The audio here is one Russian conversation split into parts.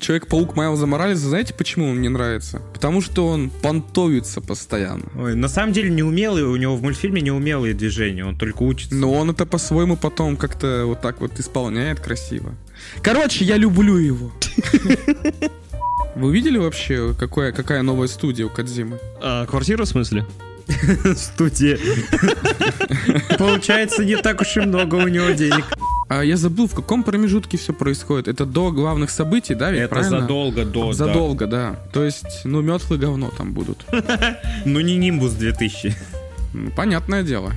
Человек-паук Майлза Моралеса, знаете, почему он мне нравится? Потому что он понтовится постоянно. Ой, на самом деле неумелый, у него в мультфильме неумелые движения, он только учится. Но он это по-своему потом как-то вот так вот исполняет красиво. Короче, я люблю его. Вы увидели вообще, какая, какая новая студия у Кадзимы? А, квартира в смысле? Студия. Получается, не так уж и много у него денег. А я забыл, в каком промежутке все происходит. Это до главных событий, да, ведь Это правильно? задолго до. да. Задолго, да. То есть, ну, метлы говно там будут. Ну не Нимбус 2000. Ну, Понятное дело.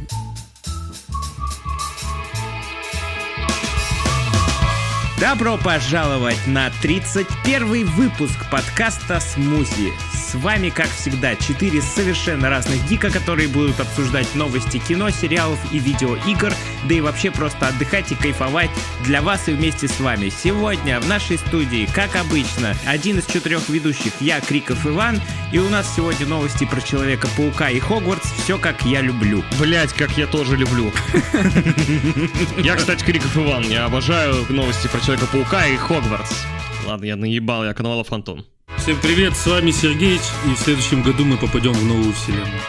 Добро пожаловать на 31 выпуск подкаста «Смузи». С вами, как всегда, четыре совершенно разных гика, которые будут обсуждать новости кино, сериалов и видеоигр, да и вообще просто отдыхать и кайфовать для вас и вместе с вами. Сегодня в нашей студии, как обычно, один из четырех ведущих, я, Криков Иван, и у нас сегодня новости про Человека-паука и Хогвартс, все как я люблю. Блять, как я тоже люблю. Я, кстати, Криков Иван. Я обожаю новости про Человека-паука и Хогвартс. Ладно, я наебал, я Коновалов Антон. Всем привет, с вами Сергеич, и в следующем году мы попадем в новую вселенную.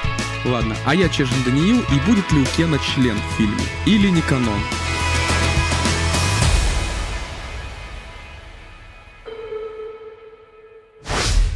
Ладно, а я Чежин Даниил, и будет ли у Кена член в фильме? Или не канон?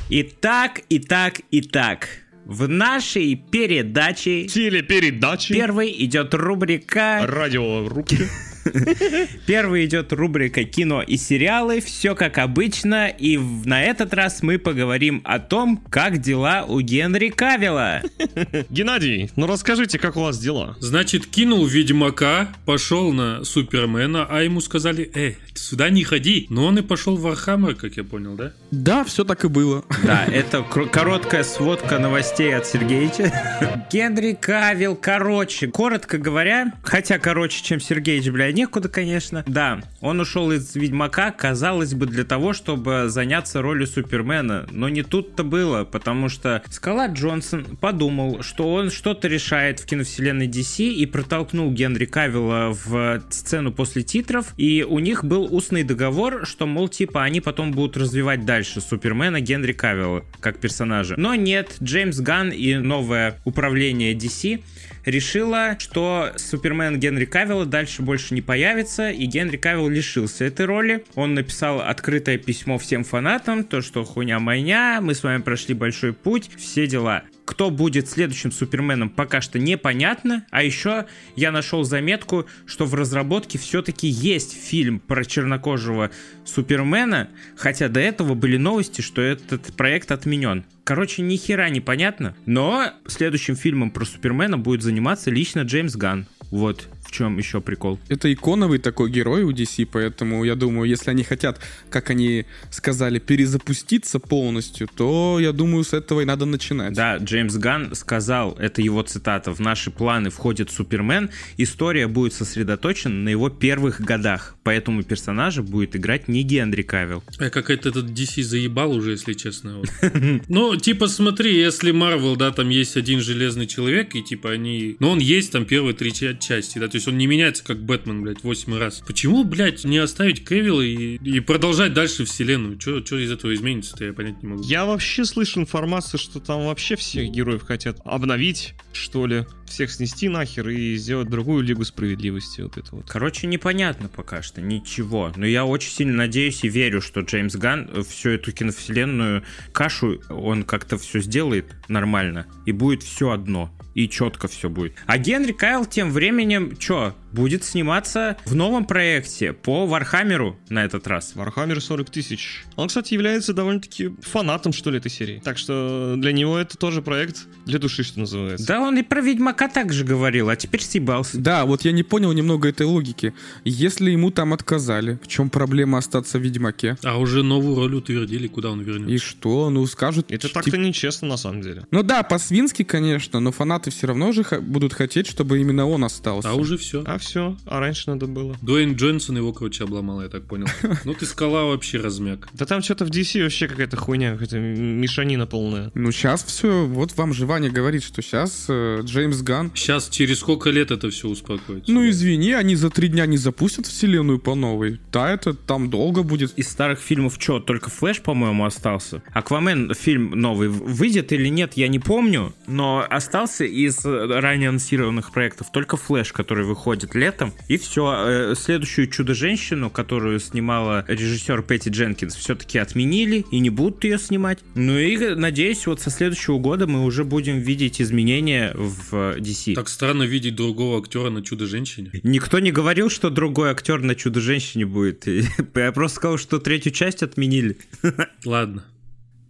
Итак, итак, итак. В нашей передаче Телепередачи. первой идет рубрика Радиорубки. Первый идет рубрика кино и сериалы, все как обычно, и на этот раз мы поговорим о том, как дела у Генри Кавилла. Геннадий, ну расскажите, как у вас дела? Значит, кинул Ведьмака, пошел на Супермена, а ему сказали, э, сюда не ходи. Но он и пошел в Warhammer, как я понял, да? Да, все так и было. Да, это короткая сводка новостей от Сергеича. Генри Кавилл, короче, коротко говоря, хотя короче, чем Сергеич, бля, некуда, конечно. Да, он ушел из Ведьмака, казалось бы, для того, чтобы заняться ролью Супермена, но не тут-то было, потому что Скала Джонсон подумал, что он что-то решает в киновселенной DC и протолкнул Генри Кавилла в сцену после титров, и у них был устный договор, что, мол, типа, они потом будут развивать дальше Супермена Генри Кавилла как персонажа. Но нет, Джеймс Ганн и новое управление DC решила, что Супермен Генри Кавилла дальше больше не появится, и Генри Кавилл лишился этой роли. Он написал открытое письмо всем фанатам, то, что хуйня-майня, мы с вами прошли большой путь, все дела. Кто будет следующим Суперменом, пока что непонятно. А еще я нашел заметку, что в разработке все-таки есть фильм про чернокожего Супермена, хотя до этого были новости, что этот проект отменен. Короче, ни хера не понятно. Но следующим фильмом про Супермена будет заниматься лично Джеймс Ганн. Вот чем еще прикол. Это иконовый такой герой у DC, поэтому я думаю, если они хотят, как они сказали, перезапуститься полностью, то я думаю, с этого и надо начинать. Да, Джеймс Ганн сказал, это его цитата, в наши планы входит Супермен, история будет сосредоточена на его первых годах, поэтому персонажа будет играть не Генри Кавилл. Э, как-то этот DC заебал уже, если честно. вот. Ну, типа, смотри, если Марвел, да, там есть один Железный Человек, и типа они... Ну, он есть там первые три ча- части, да, то есть он не меняется, как Бэтмен, блядь, 8 раз. Почему, блядь, не оставить Кевилла и, и продолжать дальше вселенную? Что из этого изменится-то, я понять не могу. Я вообще слышу информацию, что там вообще всех героев хотят обновить, что ли, всех снести нахер и сделать другую Лигу Справедливости. Вот это вот. Короче, непонятно пока что, ничего. Но я очень сильно надеюсь и верю, что Джеймс Ганн всю эту киновселенную кашу, он как-то все сделает нормально. И будет все одно. И четко все будет. А Генри Кавилл тем временем, что, будет сниматься в новом проекте по Вархаммеру на этот раз. Warhammer 40 тысяч. Он, кстати, является довольно-таки фанатом, что ли, этой серии. Так что для него это тоже проект для души, что называется. Да он и про Ведьмака так же говорил, а теперь съебался. Да, вот я не понял немного этой логики. Если ему там отказали, в чем проблема остаться в Ведьмаке? А уже новую роль утвердили, куда он И вернется. что? Ну, скажут... Это тип- так-то нечестно, на самом деле. Ну да, по-свински, конечно, но фанаты все равно же будут хотеть, чтобы именно он остался. А уже все. А все, а раньше надо было. Дуэйн Джонсон его, короче, обломал, я так понял. Ну ты скала вообще размяк. Да там что-то в DC вообще какая-то хуйня, какая-то мешанина полная. Ну, сейчас все, вот вам же Ваня говорит, что сейчас Джеймс Ганн. Сейчас, через сколько лет это все успокоится? Ну, извини, они за три дня не запустят вселенную по новой. Да, это там долго будет. Из старых фильмов что, только Флэш, по-моему, остался? Аквамен фильм новый выйдет или нет, я не помню, но остался из ранее анонсированных проектов только Флэш, который выходит летом, и все. Э, следующую Чудо-женщину, которую снимала режиссер Пэтти Дженкинс, все-таки отменили и не будут ее снимать. Ну и надеюсь, вот со следующего года мы уже будем видеть изменения в DC. Так странно видеть другого актера на Чудо-женщине. Никто не говорил, что другой актер на Чудо-женщине будет. Я просто сказал, что третью часть отменили. Ладно.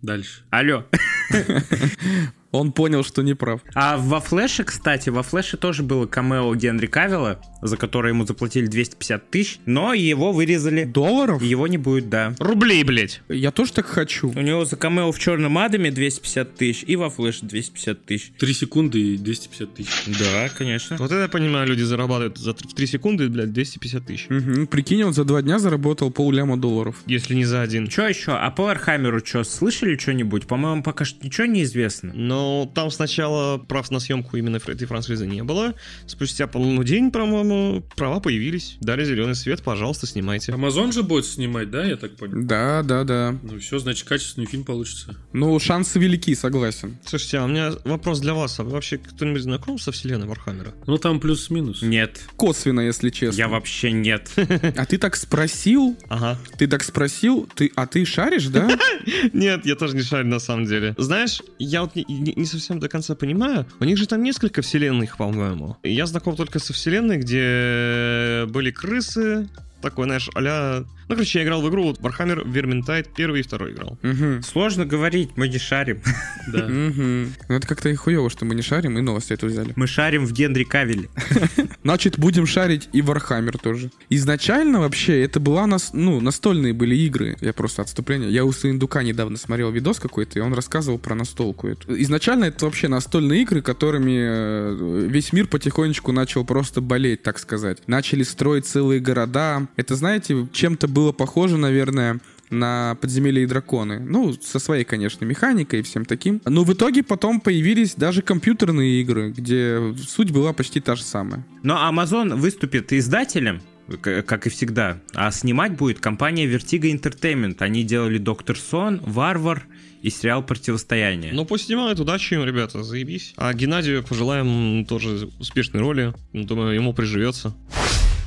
Дальше. Алло. Он понял, что не прав. А во Флэше, кстати, во Флэше тоже было камео Генри Кавилла, за которое ему заплатили 250 тысяч, но его вырезали. Долларов? Его не будет, да. Рублей, блядь. Я тоже так хочу. У него за камео в Черном Адаме 250 тысяч и во Флэше 250 тысяч. Три секунды и 250 тысяч. Да, конечно. Вот это я понимаю, люди зарабатывают за 3 секунды, блядь, 250 тысяч. Угу. Прикинь, он за два дня заработал полляма долларов. Если не за один. Че еще? А по Архамеру что, слышали что-нибудь? По-моему, пока что ничего не известно. Но там сначала прав на съемку именно этой франшизы не было. Спустя, по-моему, день, по-моему, права появились. Дали зеленый свет, пожалуйста, снимайте. Амазон же будет снимать, да, я так понял? Да, да, да. Ну все, значит, качественный фильм получится. Ну, шансы велики, согласен. Слушайте, а у меня вопрос для вас. А вы вообще кто-нибудь знаком со вселенной Вархаммера? Ну там плюс-минус. Нет. Косвенно, если честно. Я вообще нет. А ты так спросил? Ага. Ты так спросил? Ты, а ты шаришь, да? Нет, я тоже не шарю на самом деле. Знаешь, я вот не, не- совсем до конца понимаю. У них же там несколько вселенных, по-моему. Я знаком только со вселенной, где были крысы, такой, знаешь, а Ну, короче, я играл в игру вот Warhammer Vermintide первый и второй играл. Угу. Сложно говорить, мы не шарим. Да. Угу. Ну, это как-то и хуево, что мы не шарим, и новости эту взяли. Мы шарим в Генри Кавилле. Значит, будем шарить и Warhammer тоже. Изначально вообще это была нас, ну, настольные были игры. Я просто отступление. Я у Саиндука недавно смотрел видос какой-то, и он рассказывал про настолку эту. Изначально это вообще настольные игры, которыми э, весь мир потихонечку начал просто болеть, так сказать. Начали строить целые города. Это, знаете, чем-то было похоже, наверное, на подземелья и драконы. Ну, со своей, конечно, механикой и всем таким. Но в итоге потом появились даже компьютерные игры, где суть была почти та же самая. Но Amazon выступит издателем, как и всегда, а снимать будет компания Vertigo Entertainment. Они делали Доктор Сон, Варвар и сериал Противостояние. Ну, пусть снимают, удачи им, ребята, заебись. А Геннадию пожелаем тоже успешной роли. Думаю, ему приживется.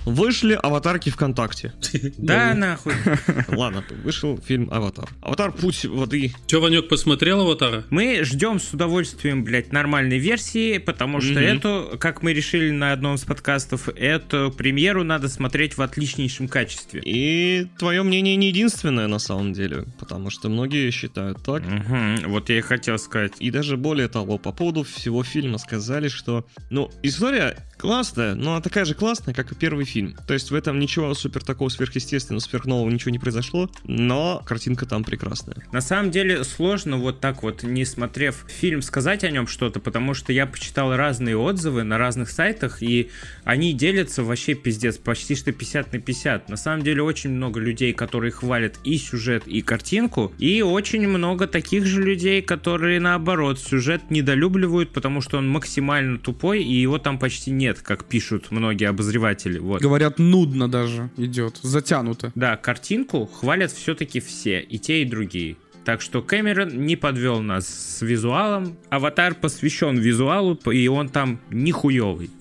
Вышли аватарки ВКонтакте. да, нахуй. Ладно, вышел фильм «Аватар». «Аватар. Путь воды». Че, Ванек, посмотрел «Аватара»? Мы ждем с удовольствием, блядь, нормальной версии, потому что эту, как мы решили на одном из подкастов, эту премьеру надо смотреть в отличнейшем качестве. И твое мнение не единственное на самом деле, потому что многие считают так. Вот я и хотел сказать. И даже более того, по поводу всего фильма сказали, что, ну, история классная, но она такая же классная, как и первый фильм. То есть в этом ничего супер такого сверхъестественного, сверхнового ничего не произошло, но картинка там прекрасная. На самом деле сложно вот так вот, не смотрев фильм, сказать о нем что-то, потому что я почитал разные отзывы на разных сайтах, и они делятся вообще пиздец, почти что 50 на 50. На самом деле очень много людей, которые хвалят и сюжет, и картинку, и очень много таких же людей, которые наоборот сюжет недолюбливают, потому что он максимально тупой, и его там почти нет, как пишут многие обозреватели. Вот. Говорят, нудно даже идет, затянуто. Да, картинку хвалят все-таки все, и те, и другие. Так что Кэмерон не подвел нас с визуалом. Аватар посвящен визуалу, и он там нихуевый.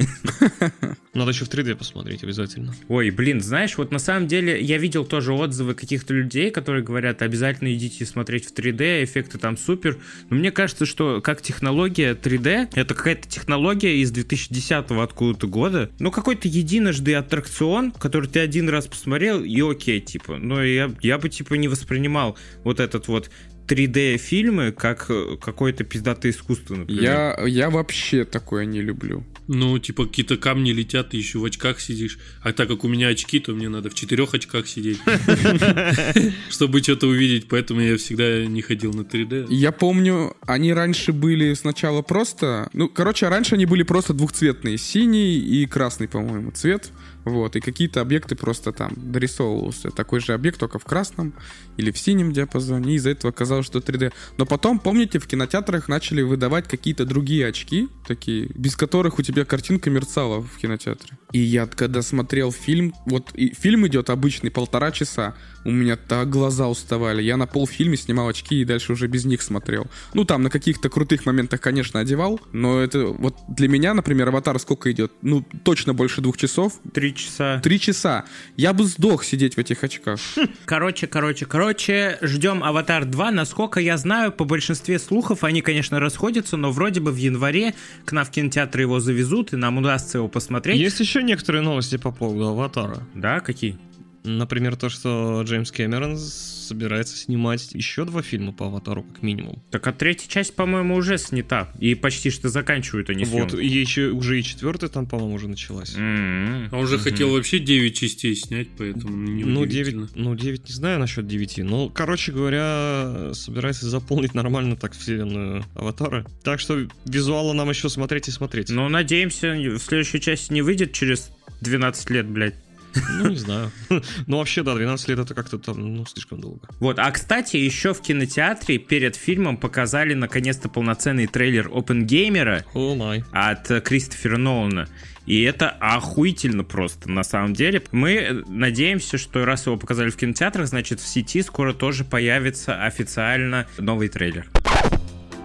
Надо еще в 3D посмотреть обязательно. Ой, блин, знаешь, вот на самом деле я видел тоже отзывы каких-то людей, которые говорят, обязательно идите смотреть в 3D, эффекты там супер. Но мне кажется, что как технология 3D, это какая-то технология из 2010 откуда-то года. Ну, какой-то единожды аттракцион, который ты один раз посмотрел, и окей, типа. Но я, я бы, типа, не воспринимал вот этот вот 3D-фильмы как э, какое-то пиздатое искусство, например. Я, я вообще такое не люблю. Ну, типа, какие-то камни летят, ты еще в очках сидишь. А так как у меня очки, то мне надо в четырех очках сидеть, чтобы что-то увидеть. Поэтому я всегда не ходил на 3D. Я помню, они раньше были сначала просто... Ну, короче, раньше они были просто двухцветные. Синий и красный, по-моему, цвет. Вот, и какие-то объекты просто там дорисовывался. Такой же объект, только в красном или в синем диапазоне. И из-за этого оказалось, что 3D. Но потом, помните, в кинотеатрах начали выдавать какие-то другие очки, такие, без которых у тебя картинка мерцала в кинотеатре. И я, когда смотрел фильм, вот и фильм идет обычный полтора часа, у меня так глаза уставали. Я на полфильме снимал очки и дальше уже без них смотрел. Ну, там на каких-то крутых моментах, конечно, одевал, но это вот для меня, например, аватар сколько идет? Ну, точно больше двух часов. Три часа. Три часа. Я бы сдох сидеть в этих очках. Короче, короче, короче, ждем Аватар 2. Насколько я знаю, по большинстве слухов они, конечно, расходятся, но вроде бы в январе к нам в кинотеатр его завезут, и нам удастся его посмотреть. Есть еще некоторые новости по поводу Аватара. Да, какие? Например, то, что Джеймс Кэмерон собирается снимать еще два фильма по Аватару, как минимум. Так а третья часть, по-моему, уже снята. И почти что заканчивают они Вот, съемку. и еще уже и четвертая там, по-моему, уже началась. М-м. А он же хотел вообще 9 частей снять, поэтому не Ну, 9, ну, 9 не знаю насчет 9. Но, короче говоря, собирается заполнить нормально так вселенную Аватара. Так что визуала нам еще смотреть и смотреть. Ну, надеемся, в следующей части не выйдет через 12 лет, блядь. Ну, не знаю. Ну, вообще, да, 12 лет это как-то там, ну, слишком долго. Вот, а кстати, еще в кинотеатре перед фильмом показали наконец-то полноценный трейлер Опенгеймера О май. от Кристофера Нолана. И это охуительно просто, на самом деле. Мы надеемся, что раз его показали в кинотеатрах, значит в сети скоро тоже появится официально новый трейлер.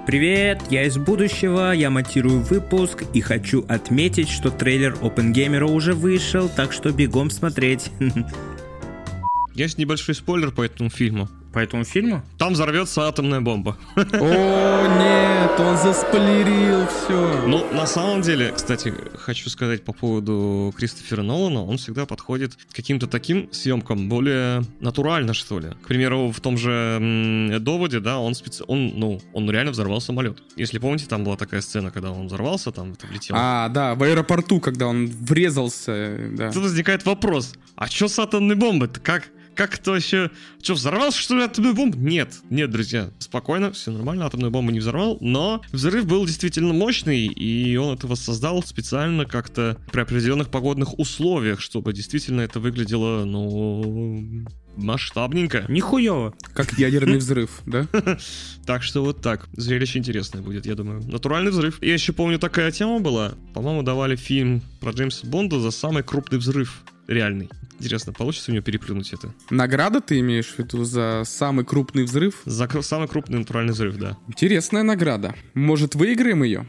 Привет, я из будущего, я монтирую выпуск и хочу отметить, что трейлер Опенгеймера уже вышел, так что бегом смотреть. Есть небольшой спойлер по этому фильму. По этому фильму? Там взорвется атомная бомба. О, нет, он заспойлерил все. Ну, на самом деле, кстати, хочу сказать по поводу Кристофера Нолана, он всегда подходит к каким-то таким съемкам более натурально, что ли. К примеру, в том же доводе, да, он специ... он, ну, он реально взорвал самолет. Если помните, там была такая сцена, когда он взорвался, там это влетело. А, да, в аэропорту, когда он врезался, да. Тут возникает вопрос, а что с атомной бомбой-то? Как? Как это вообще? Что, взорвался, что ли, атомная бомба? Нет, нет, друзья, спокойно, все нормально, атомную бомбу не взорвал, но взрыв был действительно мощный, и он это воссоздал специально как-то при определенных погодных условиях, чтобы действительно это выглядело, ну, масштабненько. Нихуево. Как ядерный взрыв, да? Так что вот так. Зрелище интересное будет, я думаю. Натуральный взрыв. Я еще помню, такая тема была. По-моему, давали фильм про Джеймса Бонда за самый крупный взрыв. Реальный. Интересно, получится у него переплюнуть это? Награда ты имеешь в виду за самый крупный взрыв? За кр- самый крупный натуральный взрыв, да. Интересная награда. Может, выиграем ее?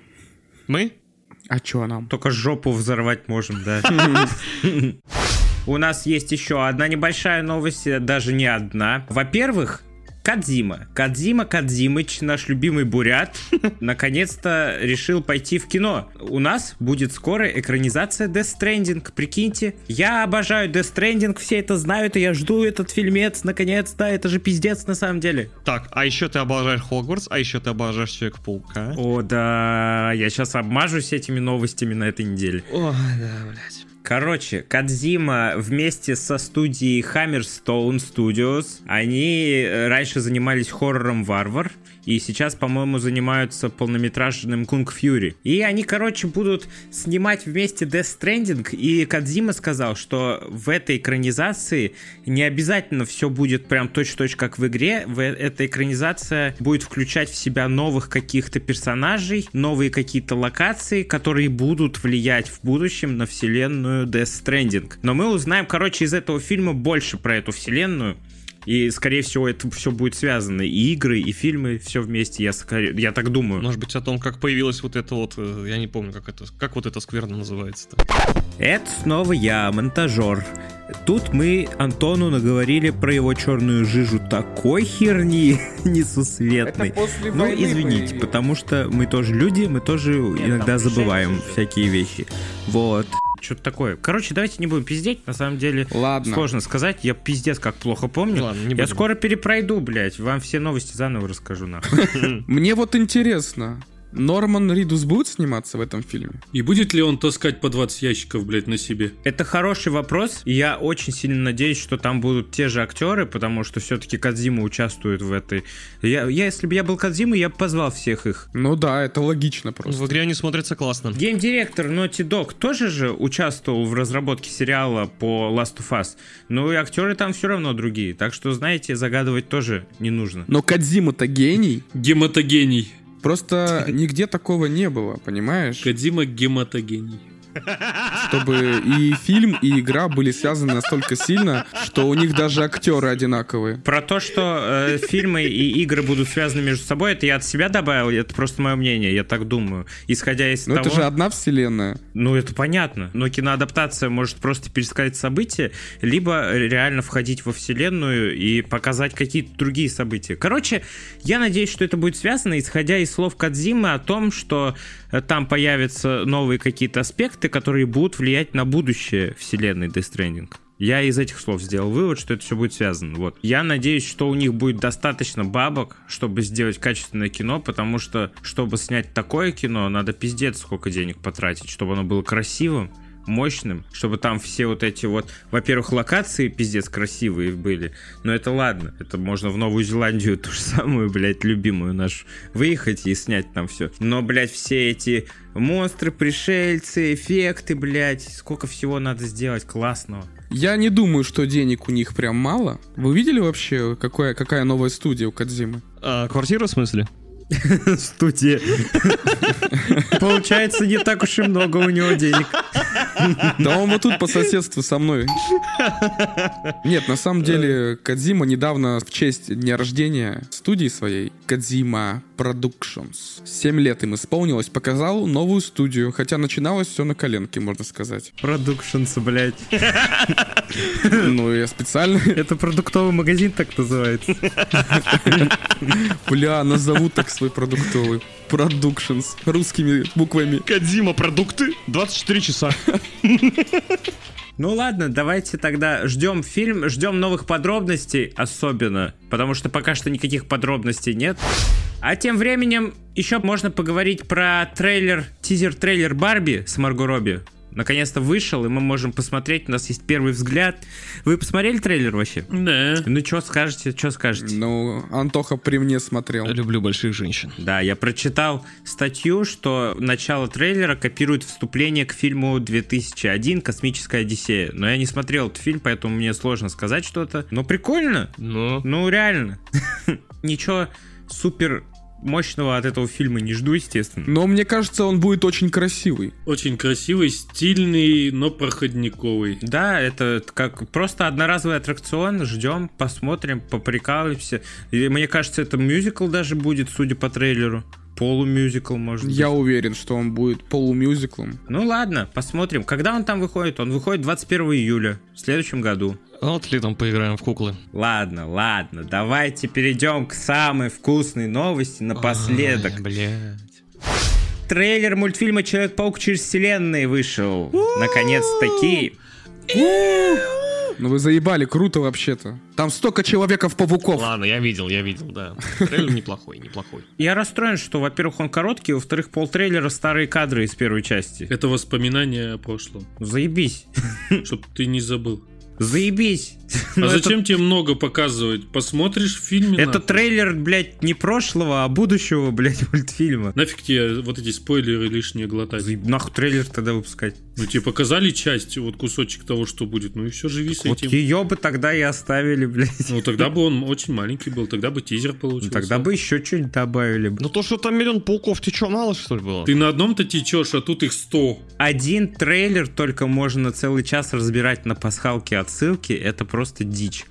Мы? А чё нам? Только жопу взорвать можем, да. У нас есть еще одна небольшая новость, э, даже не одна. Во-первых, Кадзима. Кадзима Кадзимыч, наш любимый бурят, наконец-то решил пойти в кино. У нас будет скоро экранизация Death Stranding, прикиньте. Я обожаю Death Stranding, все это знают, и я жду этот фильмец, наконец-то. Это же пиздец на самом деле. Так, а еще ты обожаешь Хогвартс, а еще ты обожаешь Человека-паука. О, да, я сейчас обмажусь этими новостями на этой неделе. Ой, да, блядь. Короче, Кадзима вместе со студией Hammerstone Studios, они э, раньше занимались хоррором Варвар, и сейчас, по-моему, занимаются полнометражным Кунг Фьюри. И они, короче, будут снимать вместе Death Stranding, и Кадзима сказал, что в этой экранизации не обязательно все будет прям точь-в-точь как в игре, в эта экранизация будет включать в себя новых каких-то персонажей, новые какие-то локации, которые будут влиять в будущем на вселенную Death Stranding. Но мы узнаем, короче, из этого фильма больше про эту вселенную. И, скорее всего, это все будет связано. И игры, и фильмы, все вместе, я, скорее, я так думаю. Может быть, о том, как появилась вот это вот, э, я не помню, как это, как вот это скверно называется-то. Это снова я, монтажер. Тут мы Антону наговорили про его черную жижу такой херни несусветной. после Ну, извините, потому что мы тоже люди, мы тоже иногда забываем всякие вещи. Вот. Что-то такое. Короче, давайте не будем пиздеть. На самом деле, Ладно. сложно сказать. Я пиздец как плохо помню. Ладно, не Я будем. скоро перепройду, блядь. Вам все новости заново расскажу, нахуй. Мне вот интересно, Норман Ридус будет сниматься в этом фильме? И будет ли он таскать по 20 ящиков, блядь, на себе? Это хороший вопрос. Я очень сильно надеюсь, что там будут те же актеры, потому что все-таки Кадзима участвует в этой. Я, я, если бы я был Кадзимой, я бы позвал всех их. Ну да, это логично просто. В игре они смотрятся классно. Гейм-директор Naughty Dog тоже же участвовал в разработке сериала по Last of Us. Ну и актеры там все равно другие. Так что, знаете, загадывать тоже не нужно. Но Кадзима-то гений. Гематогений. Просто нигде такого не было, понимаешь? Кадима гематогений. Чтобы и фильм, и игра были связаны настолько сильно, что у них даже актеры одинаковые. Про то, что э, фильмы и игры будут связаны между собой, это я от себя добавил, это просто мое мнение, я так думаю. Исходя из Но того... это же одна вселенная. Ну, это понятно. Но киноадаптация может просто пересказать события, либо реально входить во вселенную и показать какие-то другие события. Короче, я надеюсь, что это будет связано, исходя из слов Кадзимы о том, что там появятся новые какие-то аспекты, которые будут влиять на будущее вселенной Death Stranding. Я из этих слов сделал вывод, что это все будет связано. Вот. Я надеюсь, что у них будет достаточно бабок, чтобы сделать качественное кино, потому что, чтобы снять такое кино, надо пиздец сколько денег потратить, чтобы оно было красивым, мощным, чтобы там все вот эти вот, во-первых, локации пиздец красивые были, но это ладно, это можно в Новую Зеландию ту же самую, блядь, любимую нашу, выехать и снять там все. Но, блядь, все эти монстры, пришельцы, эффекты, блядь, сколько всего надо сделать классного. Я не думаю, что денег у них прям мало. Вы видели вообще, какая, какая новая студия у Кадзимы? А, квартира в смысле? Студия. Получается, не так уж и много у него денег. Да он вот тут по соседству со мной. Нет, на самом деле, Кадзима недавно в честь дня рождения студии своей, Кадзима Productions, 7 лет им исполнилось, показал новую студию, хотя начиналось все на коленке, можно сказать. Продукшнс, блядь. Ну, я специально, Это продуктовый магазин так называется. бля, назову так свой продуктовый. Productions. Русскими буквами. Кадзима продукты 24 часа. Ну ладно, давайте тогда ждем фильм, ждем новых подробностей особенно, потому что пока что никаких подробностей нет. А тем временем еще можно поговорить про трейлер, тизер-трейлер Барби с Марго Робби. Наконец-то вышел, и мы можем посмотреть, у нас есть первый взгляд. Вы посмотрели трейлер вообще? Да. Ну, что скажете, что скажете? Ну, Антоха при мне смотрел. Люблю больших женщин. Да, я прочитал статью, что начало трейлера копирует вступление к фильму 2001 «Космическая Одиссея». Но я не смотрел этот фильм, поэтому мне сложно сказать что-то. Но прикольно. Ну, Ну, реально. Ничего супер мощного от этого фильма не жду, естественно. Но мне кажется, он будет очень красивый. Очень красивый, стильный, но проходниковый. Да, это как просто одноразовый аттракцион. Ждем, посмотрим, поприкалываемся. И мне кажется, это мюзикл даже будет, судя по трейлеру. Полумюзикл, может быть. Я уверен, что он будет полумюзиклом. Ну ладно, посмотрим. Когда он там выходит? Он выходит 21 июля в следующем году. а вот летом поиграем в куклы. Ладно, ладно, давайте перейдем к самой вкусной новости напоследок. Ай, блядь. Трейлер мультфильма Человек-паук через вселенные вышел. Наконец-таки. Ну вы заебали, круто вообще-то. Там столько человеков-павуков. Ладно, я видел, я видел, да. Трейлер неплохой, неплохой. Я расстроен, что, во-первых, он короткий, во-вторых, полтрейлера старые кадры из первой части. Это воспоминание о прошлом. Заебись. Чтоб ты не забыл. Заебись. А Ну, это- зачем тебе много показывать? Посмотришь в фильме. Это нахуй. трейлер, блядь, не прошлого, а будущего, блядь, мультфильма. Нафиг тебе вот эти спойлеры лишние глотать? Заеб- Нахуй трейлер тогда выпускать. Ну тебе показали часть, вот кусочек того, что будет. Ну и все, живи с Вот этим. ее бы тогда и оставили, блядь. Ну тогда бы он очень маленький был, тогда бы тизер Ну, получился. Тогда бы еще что-нибудь добавили бы. Ну то, что там миллион пауков, ты что, мало что ли было? Ты на одном-то течешь, а тут их сто. Один трейлер только можно целый час разбирать на пасхалке отсылки. Это просто дичь.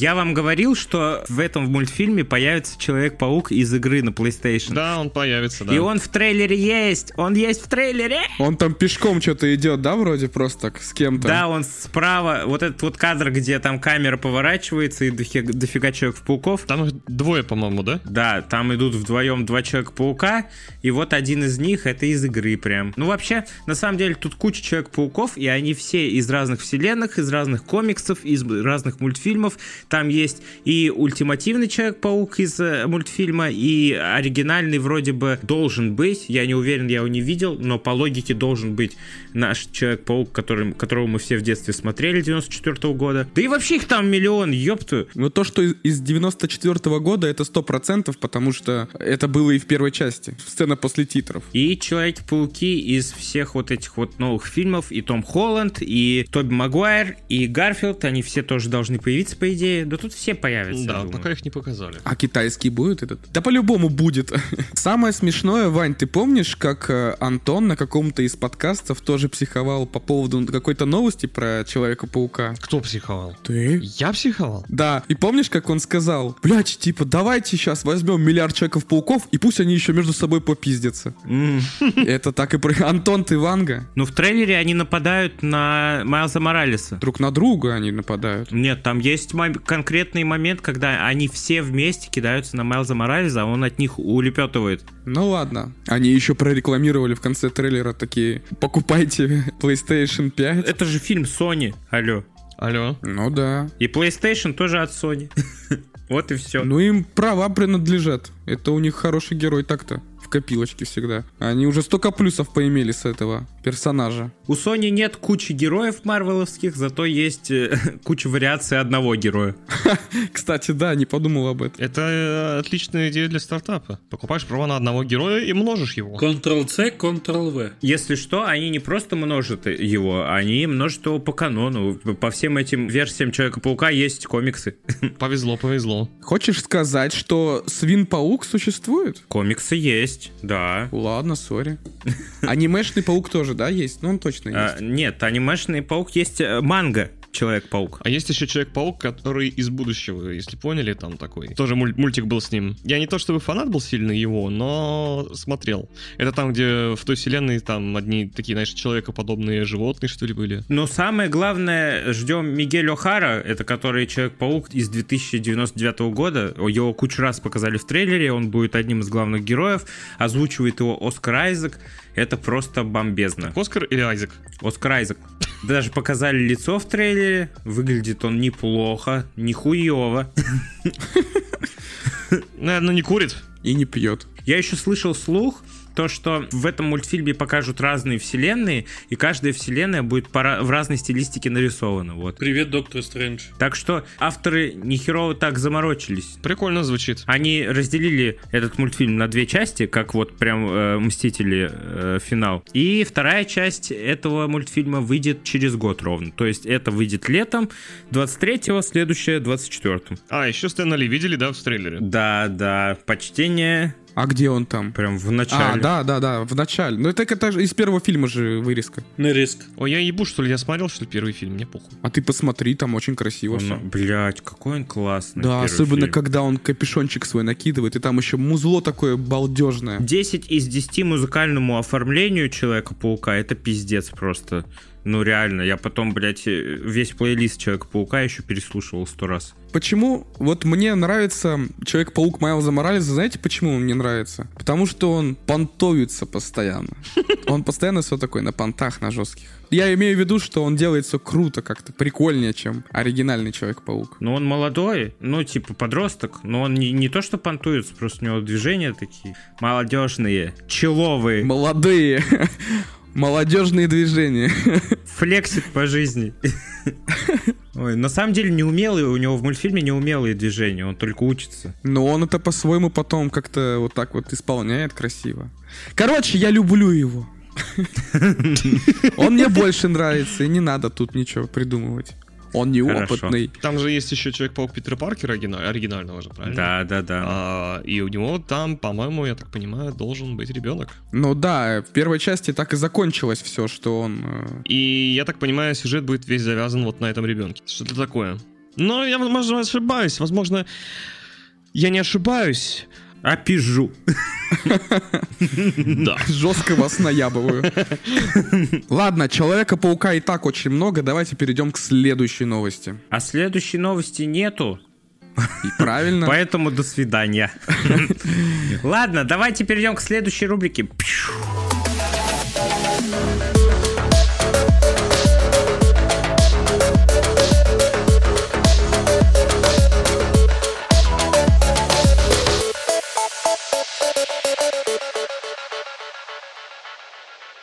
Я вам говорил, что в этом мультфильме появится Человек-паук из игры на PlayStation. Да, он появится, да. И он в трейлере есть! Он есть в трейлере! Он там пешком что-то идет, да, вроде просто так, с кем-то? Да, он справа, вот этот вот кадр, где там камера поворачивается и дофига, дофига Человек-пауков. Там их двое, по-моему, да? Да, там идут вдвоем два Человека-паука, и вот один из них это из игры прям. Ну вообще, на самом деле, тут куча Человек-пауков, и они все из разных вселенных, из разных комиксов, из разных мультфильмов. Там есть и ультимативный Человек-паук из э, мультфильма, и оригинальный вроде бы должен быть. Я не уверен, я его не видел, но по логике должен быть наш Человек-паук, который, которого мы все в детстве смотрели 94 года. Да и вообще их там миллион, ёпту. Но то, что из- из 94 года, это 100%, потому что это было и в первой части. Сцена после титров. И Человек-пауки из всех вот этих вот новых фильмов, и Том Холланд, и Тоби Магуайр, и Гарфилд, они все тоже должны появиться, по идее. Да тут все появятся, Да, думаю. пока их не показали. А китайский будет этот? Да по-любому будет. Самое смешное, Вань, ты помнишь, как э, Антон на каком-то из подкастов тоже психовал по поводу какой-то новости про Человека-паука? Кто психовал? Ты? Я психовал? Да, и помнишь, как он сказал, блядь, типа, давайте сейчас возьмем миллиард Человеков-пауков, и пусть они еще между собой попиздятся. Это так и про... Антон, ты Ванга? Ну, в трейлере они нападают на Майлза Моралеса. Друг на друга они нападают. Нет, там есть мом- конкретный момент, когда они все вместе кидаются на Майлза Моралеса, а он от них улепетывает. Ну ладно. Они еще прорекламировали в конце трейлера такие, покупайте PlayStation 5. Это же фильм Sony, алло. Алло? Ну да. И PlayStation тоже от Sony. Вот и все. Ну им права принадлежат. Это у них хороший герой так-то. В копилочке всегда. Они уже столько плюсов поимели с этого персонажа. У Sony нет кучи героев марвеловских, зато есть э, куча вариаций одного героя. Кстати, да, не подумал об этом. Это э, отличная идея для стартапа. Покупаешь права на одного героя и множишь его. Ctrl-C, Ctrl-V. Если что, они не просто множат его, они множат его по канону. По всем этим версиям Человека-паука есть комиксы. Повезло, повезло. Хочешь сказать, что Свин-паук существует? Комиксы есть, да. Ладно, сори. Анимешный паук тоже, да, есть? Ну, он точно А, есть. нет, анимешный паук есть э, манга Человек-паук. А есть еще Человек-паук, который из будущего, если поняли, там такой. Тоже муль- мультик был с ним. Я не то чтобы фанат был сильно его, но смотрел. Это там, где в той вселенной там одни такие, знаешь, человекоподобные животные, что ли, были. Но самое главное, ждем Мигель О'Хара, это который Человек-паук из 2099 года. Его кучу раз показали в трейлере, он будет одним из главных героев. Озвучивает его Оскар Айзек. Это просто бомбезно. Оскар или Айзек? Оскар Айзек. Даже показали лицо в трейлере. Выглядит он неплохо, нихуево. Наверное, не курит. И не пьет. Я еще слышал слух, то, что в этом мультфильме покажут разные вселенные, и каждая вселенная будет пора- в разной стилистике нарисована. Вот. Привет, доктор Стрэндж. Так что авторы нехерово так заморочились. Прикольно звучит. Они разделили этот мультфильм на две части, как вот прям э, Мстители э, финал. И вторая часть этого мультфильма выйдет через год ровно. То есть это выйдет летом 23-го, следующее 24-м. А, еще Стэна Ли видели, да, в трейлере? Да, да, почтение А где он там? прям в А, начале. да, да, да, в начале. Ну, это, это же из первого фильма же вырезка. На риск. Ой, я ебу, что ли, я смотрел, что ли, первый фильм, мне похуй. А ты посмотри, там очень красиво Он, все. блядь, какой он классный. Да, особенно фильм. когда он капюшончик свой накидывает, и там еще музло такое балдежное. 10 из 10 музыкальному оформлению Человека-паука это пиздец просто. Ну реально, я потом, блядь, э, весь плейлист Человека-паука еще переслушивал сто раз. Почему? Вот мне нравится Человек-паук Майлза Моралеса. Знаете, почему он мне нравится? Потому что он понтуется постоянно. Он постоянно все такой на понтах, на жестких. Я имею в виду, что он делает все круто как-то, прикольнее, чем оригинальный Человек-паук. Ну он молодой, ну типа подросток, но он не, не то что понтуется, просто у него движения такие молодежные, человые, Молодые, молодежные движения. флексит по жизни. Ой, на самом деле неумелые, у него в мультфильме неумелые движения, он только учится. Но он это по-своему потом как-то вот так вот исполняет красиво. Короче, я люблю его. Он мне больше нравится, и не надо тут ничего придумывать. Он неопытный. Там же есть еще Человек-паук Питера Паркера оригина- оригинального же, правильно? Да, да, да. А, и у него там, по-моему, я так понимаю, должен быть ребенок. Ну да, в первой части так и закончилось все, что он... э, И я так понимаю, сюжет будет весь завязан вот на этом ребенке. Что-то такое. Но я, возможно, ошибаюсь. Возможно, я не ошибаюсь. А пижу. Да. Жестко вас наябываю. Ладно, Человека-паука и так очень много. Давайте перейдем к следующей новости. А следующей новости нету. И правильно. Поэтому до свидания. Ладно, давайте перейдем к следующей рубрике. Пшу.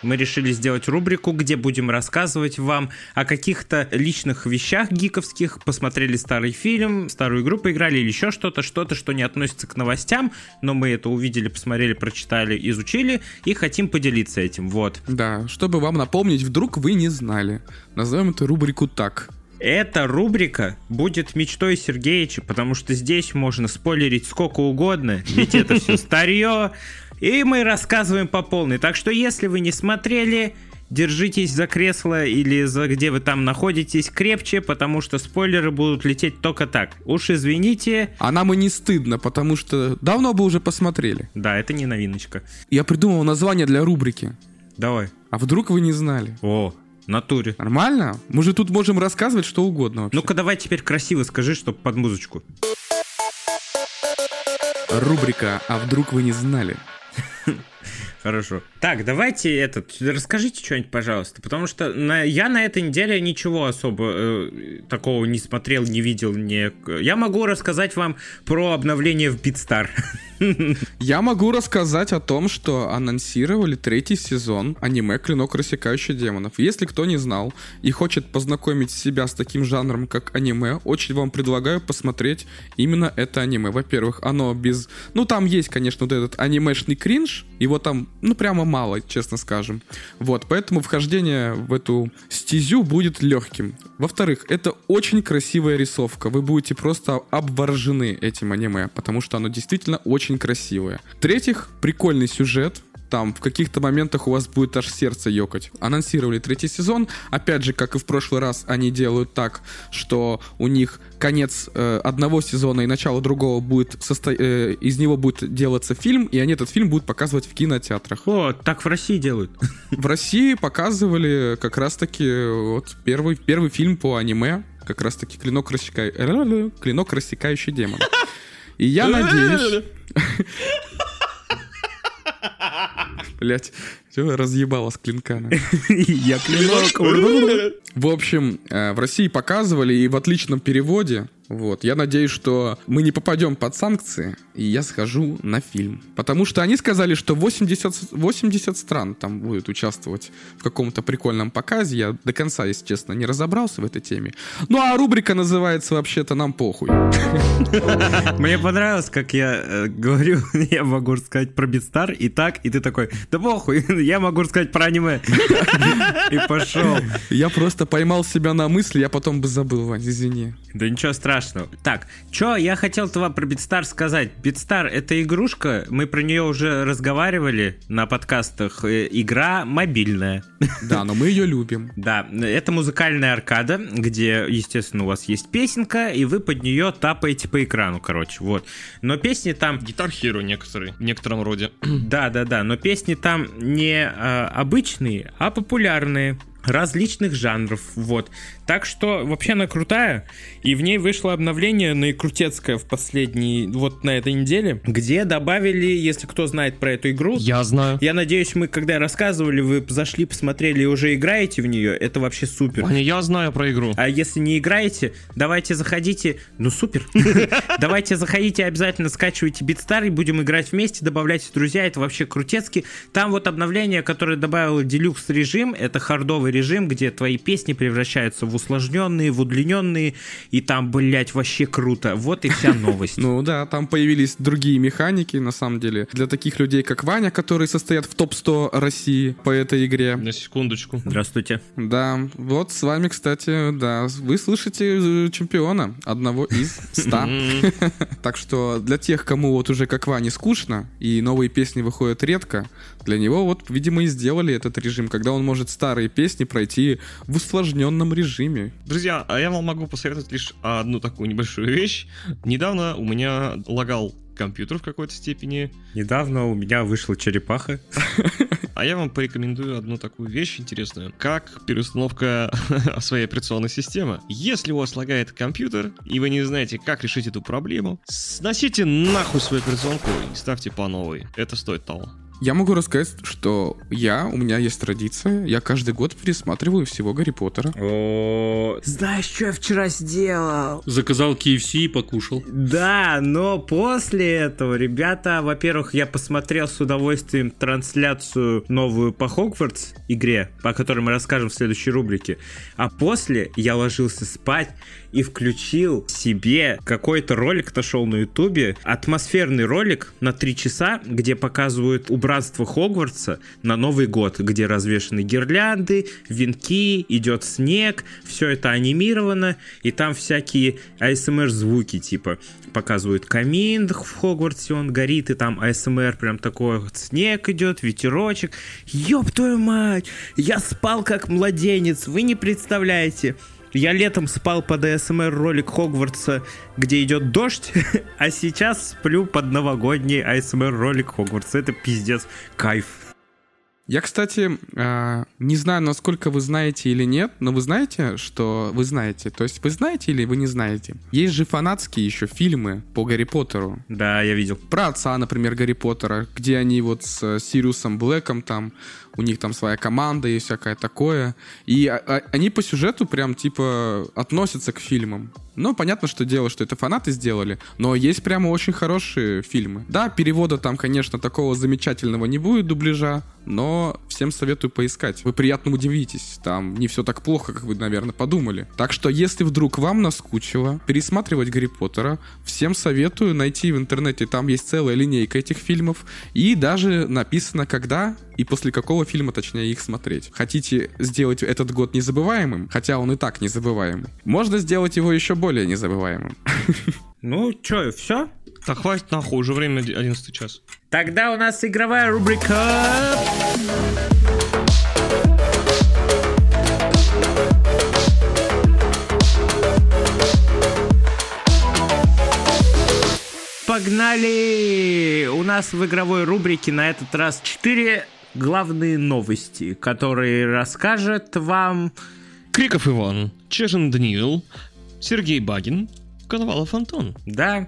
Мы решили сделать рубрику, где будем рассказывать вам о каких-то личных вещах гиковских, посмотрели старый фильм, старую игру поиграли или еще что-то, что-то, что не относится к новостям, но мы это увидели, посмотрели, прочитали, изучили и хотим поделиться этим, вот. Да, чтобы вам напомнить, вдруг вы не знали. Назовем эту рубрику так. Эта рубрика будет мечтой Сергеевича, потому что здесь можно спойлерить сколько угодно, ведь это все старье, и мы рассказываем по полной. Так что, если вы не смотрели, держитесь за кресло или за где вы там находитесь крепче, потому что спойлеры будут лететь только так. Уж извините. А нам и не стыдно, потому что давно бы уже посмотрели. Да, это не новиночка. Я придумал название для рубрики. Давай. А вдруг вы не знали? О, натуре. Нормально? Мы же тут можем рассказывать что угодно вообще. Ну-ка давай теперь красиво скажи, чтобы под музычку. Рубрика «А вдруг вы не знали?» Хорошо. Так, давайте этот, расскажите что-нибудь, пожалуйста, потому что на, я на этой неделе ничего особо э, такого не смотрел, не видел. Не... Я могу рассказать вам про обновление в Beatstar. Я могу рассказать о том, что анонсировали третий сезон аниме «Клинок, рассекающий демонов». Если кто не знал и хочет познакомить себя с таким жанром, как аниме, очень вам предлагаю посмотреть именно это аниме. Во-первых, оно без... Ну, там есть, конечно, вот этот анимешный кринж, его там, ну, прямо мало, честно скажем. Вот, поэтому вхождение в эту стезю будет легким. Во-вторых, это очень красивая рисовка. Вы будете просто обворожены этим аниме, потому что оно действительно очень красивое. В-третьих, прикольный сюжет, там в каких-то моментах у вас будет аж сердце ёкать. Анонсировали третий сезон. Опять же, как и в прошлый раз, они делают так, что у них конец э, одного сезона и начало другого будет состо... э, из него будет делаться фильм, и они этот фильм будут показывать в кинотеатрах. О, так в России делают. В России показывали как раз-таки вот первый, первый фильм по аниме, как раз-таки клинок, рассека... клинок рассекающий демон. И я надеюсь... Блять, все разъебало с клинками. Я клинок. В общем, э, в России показывали и в отличном переводе. Вот, я надеюсь, что мы не попадем под санкции, и я схожу на фильм. Потому что они сказали, что 80, 80 стран там будет участвовать в каком-то прикольном показе. Я до конца, если честно, не разобрался в этой теме. Ну, а рубрика называется вообще-то «Нам похуй». Мне понравилось, как я э, говорю, я могу рассказать про Beatstar, и так, и ты такой, да похуй, я могу рассказать про аниме. И пошел. Я просто поймал себя на мысли, я потом бы забыл, Вань, извини. Да ничего страшного. Так, что я хотел вам про Beatstar сказать. Beatstar — это игрушка, мы про нее уже разговаривали на подкастах. Э, Игра мобильная. Да, но мы ее любим. Да, это музыкальная аркада, где, естественно, у вас есть песенка, и вы под нее тапаете по экрану, короче, вот. Но песни там... Гитар Hero некоторые, в некотором роде. Да, да, да, но песни там не а, обычные, а популярные различных жанров, вот. Так что вообще она крутая, и в ней вышло обновление наикрутецкое в последней, вот на этой неделе, где добавили, если кто знает про эту игру. Я знаю. Я надеюсь, мы когда рассказывали, вы зашли, посмотрели и уже играете в нее, это вообще супер. Ваня, я знаю про игру. А если не играете, давайте заходите, ну супер, давайте заходите обязательно, скачивайте BitStar и будем играть вместе, добавляйте друзья, это вообще крутецки. Там вот обновление, которое добавило делюкс режим, это хардовый режим, где твои песни превращаются в усложненные, в удлиненные, и там, блядь, вообще круто. Вот и вся новость. Ну да, там появились другие механики, на самом деле. Для таких людей, как Ваня, которые состоят в топ-100 России по этой игре. На секундочку. Здравствуйте. Да, вот с вами, кстати, да, вы слышите э, чемпиона, одного из 100. Так что для тех, кому вот уже как Ване скучно, и новые песни выходят редко, для него вот, видимо, и сделали этот режим, когда он может старые песни пройти в усложненном режиме. Друзья, а я вам могу посоветовать лишь одну такую небольшую вещь. Недавно у меня лагал компьютер в какой-то степени. Недавно у меня вышла черепаха. А я вам порекомендую одну такую вещь интересную, как переустановка своей операционной системы. Если у вас лагает компьютер, и вы не знаете, как решить эту проблему, сносите нахуй свою операционку и ставьте по новой. Это стоит того. Я могу рассказать, что я, у меня есть традиция, я каждый год пересматриваю всего Гарри Поттера. О, знаешь, что я вчера сделал? Заказал KFC и покушал. Да, но после этого, ребята, во-первых, я посмотрел с удовольствием трансляцию новую по Хогвартс игре, о которой мы расскажем в следующей рубрике. А после я ложился спать и включил себе какой-то ролик, нашел на ютубе, атмосферный ролик на 3 часа, где показывают убранство Хогвартса на Новый год, где развешаны гирлянды, венки, идет снег, все это анимировано, и там всякие ASMR звуки, типа показывают камин в Хогвартсе, он горит, и там ASMR прям такой вот снег идет, ветерочек. Ёб твою мать! Я спал как младенец, вы не представляете. Я летом спал под ASMR ролик Хогвартса, где идет дождь, а сейчас сплю под новогодний ASMR ролик Хогвартса. Это пиздец, кайф. Я, кстати, а, не знаю, насколько вы знаете или нет, но вы знаете, что вы знаете. То есть вы знаете или вы не знаете? Есть же фанатские еще фильмы по Гарри Поттеру. Да, я видел. Про отца, например, Гарри Поттера, где они вот с Сириусом Блэком там, у них там своя команда и всякое такое. И а, а, они по сюжету прям типа относятся к фильмам. Ну, понятно, что дело, что это фанаты сделали, но есть прямо очень хорошие фильмы. Да, перевода там, конечно, такого замечательного не будет, дубляжа, но всем советую поискать. Вы приятно удивитесь, там не все так плохо, как вы, наверное, подумали. Так что, если вдруг вам наскучило пересматривать Гарри Поттера, всем советую найти в интернете, там есть целая линейка этих фильмов, и даже написано, когда и после какого фильма, точнее, их смотреть. Хотите сделать этот год незабываемым, хотя он и так незабываемый, можно сделать его еще более незабываемым. Ну, чё, все? Да хватит нахуй, уже время 11 час. Тогда у нас игровая рубрика. Погнали! У нас в игровой рубрике на этот раз 4 главные новости, которые расскажет вам... Криков Иван, Чежин Даниил, Сергей Багин, Коновалов Антон. Да,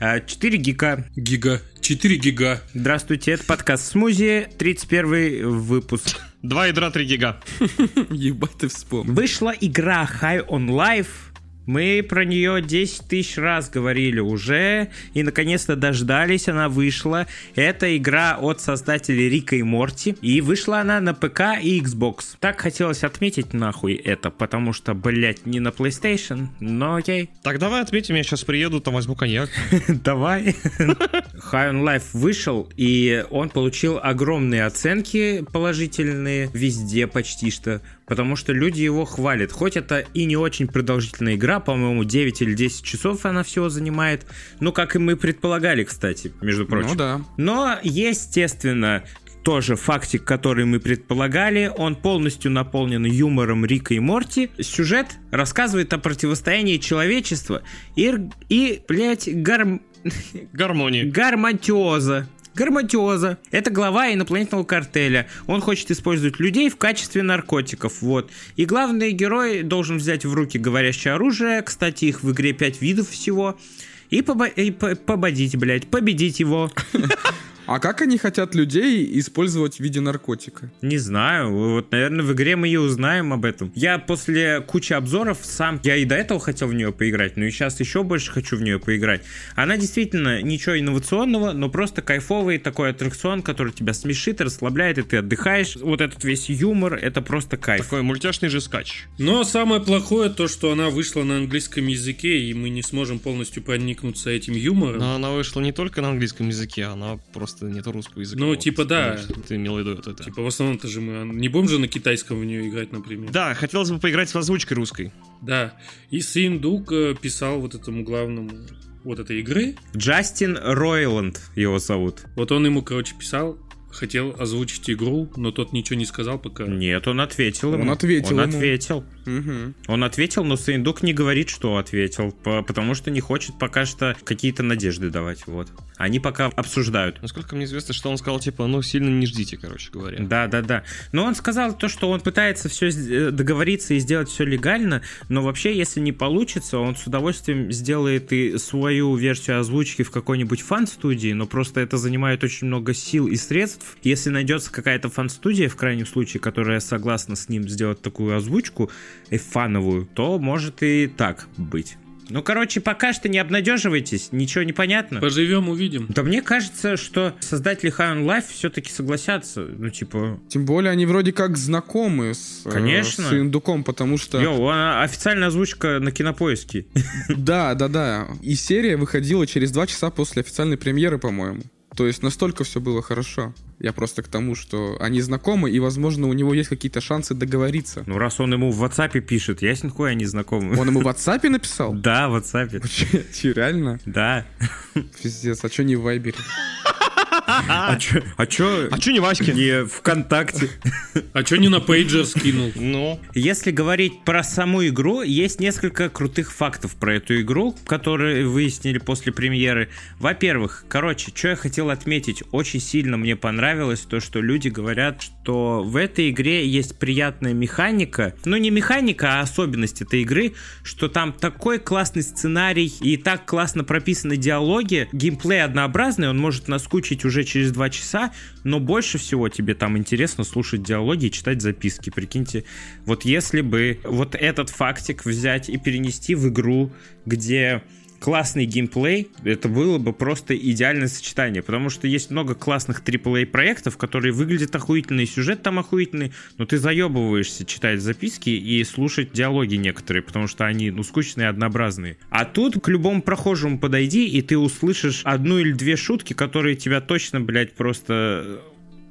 4 гика. Гига. 4 гига. Здравствуйте, это подкаст Смузи, 31 выпуск. 2 ядра 3 гига. Ебать ты вспомнил. Вышла игра High on Life. Мы про нее 10 тысяч раз говорили уже, и наконец-то дождались, она вышла. Это игра от создателей Рика и Морти, и вышла она на ПК и Xbox. Так хотелось отметить нахуй это, потому что, блять, не на PlayStation, но окей. Так давай отметим, я сейчас приеду, там возьму коньяк. Давай. High on Life вышел, и он получил огромные оценки положительные везде почти что, потому что люди его хвалят. Хоть это и не очень продолжительная игра, по-моему, 9 или 10 часов она всего занимает, ну, как и мы предполагали, кстати, между прочим. Ну да. Но, естественно, тоже фактик, который мы предполагали. Он полностью наполнен юмором Рика и Морти. Сюжет рассказывает о противостоянии человечества и, и блядь, гарм... Гармония. гармонтиоза. Гарматиоза. Это глава инопланетного картеля. Он хочет использовать людей в качестве наркотиков. Вот. И главный герой должен взять в руки говорящее оружие. Кстати, их в игре 5 видов всего. И, побо- и по- пободить, блядь, победить его. А как они хотят людей использовать в виде наркотика? Не знаю, вот, наверное, в игре мы и узнаем об этом. Я после кучи обзоров сам, я и до этого хотел в нее поиграть, но и сейчас еще больше хочу в нее поиграть. Она действительно ничего инновационного, но просто кайфовый такой аттракцион, который тебя смешит, расслабляет, и ты отдыхаешь. Вот этот весь юмор, это просто кайф. Такой мультяшный же скач. Но самое плохое то, что она вышла на английском языке, и мы не сможем полностью проникнуться этим юмором. Но она вышла не только на английском языке, она просто нет русского языка. Ну, Вот, типа, да. Ты имел в виду вот это. Типа, в основном-то же мы не будем же на китайском в нее играть, например. Да, хотелось бы поиграть с озвучкой русской. Да. И Синдук э, писал вот этому главному вот этой игры. Джастин Ройланд его зовут. Вот он ему, короче, писал, хотел озвучить игру, но тот ничего не сказал пока. Нет, он ответил Он ему. ответил Он ему. ответил. Мгм. Он ответил, но Саиндук не говорит, что ответил, по- потому что не хочет пока что какие-то надежды давать. Вот. Они пока обсуждают. Насколько мне известно, что он сказал, типа, ну, сильно не ждите, короче говоря. Да, да, да. Но он сказал то, что он пытается все договориться и сделать все легально, но вообще, если не получится, он с удовольствием сделает и свою версию озвучки в какой-нибудь фан-студии, но просто это занимает очень много сил и средств. Если найдется какая-то фан-студия, в крайнем случае, которая согласна с ним сделать такую озвучку, э, фановую, то может и так быть. Ну, короче, пока что не обнадеживайтесь, ничего не понятно. Поживем, увидим. Да мне кажется, что создатели High on Life все-таки согласятся. Ну, типа, Тем более они вроде как знакомы с, э, Конечно. с Индуком, потому что... Йоу, а официальная озвучка на кинопоиске. Да, да, да. И серия выходила через два часа после официальной премьеры, по-моему. То есть настолько все было хорошо. Я просто к тому, что они знакомы, и, возможно, у него есть какие-то шансы договориться. Ну, раз он ему в WhatsApp пишет, ясен хуй они знакомы. Он ему в WhatsApp написал? Да, в WhatsApp. Че, реально? Да. Пиздец, а что не в Вайбере? А чё? А чё? А чё не Васьки? Не ВКонтакте. А чё не на пейджер скинул? Ну, Если говорить про саму игру, есть несколько крутых фактов про эту игру, которые выяснили после премьеры. Во-первых, короче, что я хотел отметить, очень сильно мне понравилось то, что люди говорят, что в этой игре есть приятная механика, ну не механика, а особенность этой игры, что там такой классный сценарий и так классно прописаны диалоги, геймплей однообразный, он может наскучить уже через два часа, но больше всего тебе там интересно слушать диалоги и читать записки. Прикиньте, вот если бы вот этот фактик взять и перенести в игру, где классный геймплей, это было бы просто идеальное сочетание, потому что есть много классных AAA проектов, которые выглядят охуительно, и сюжет там охуительный, но ты заебываешься читать записки и слушать диалоги некоторые, потому что они, ну, скучные и однообразные. А тут к любому прохожему подойди, и ты услышишь одну или две шутки, которые тебя точно, блядь, просто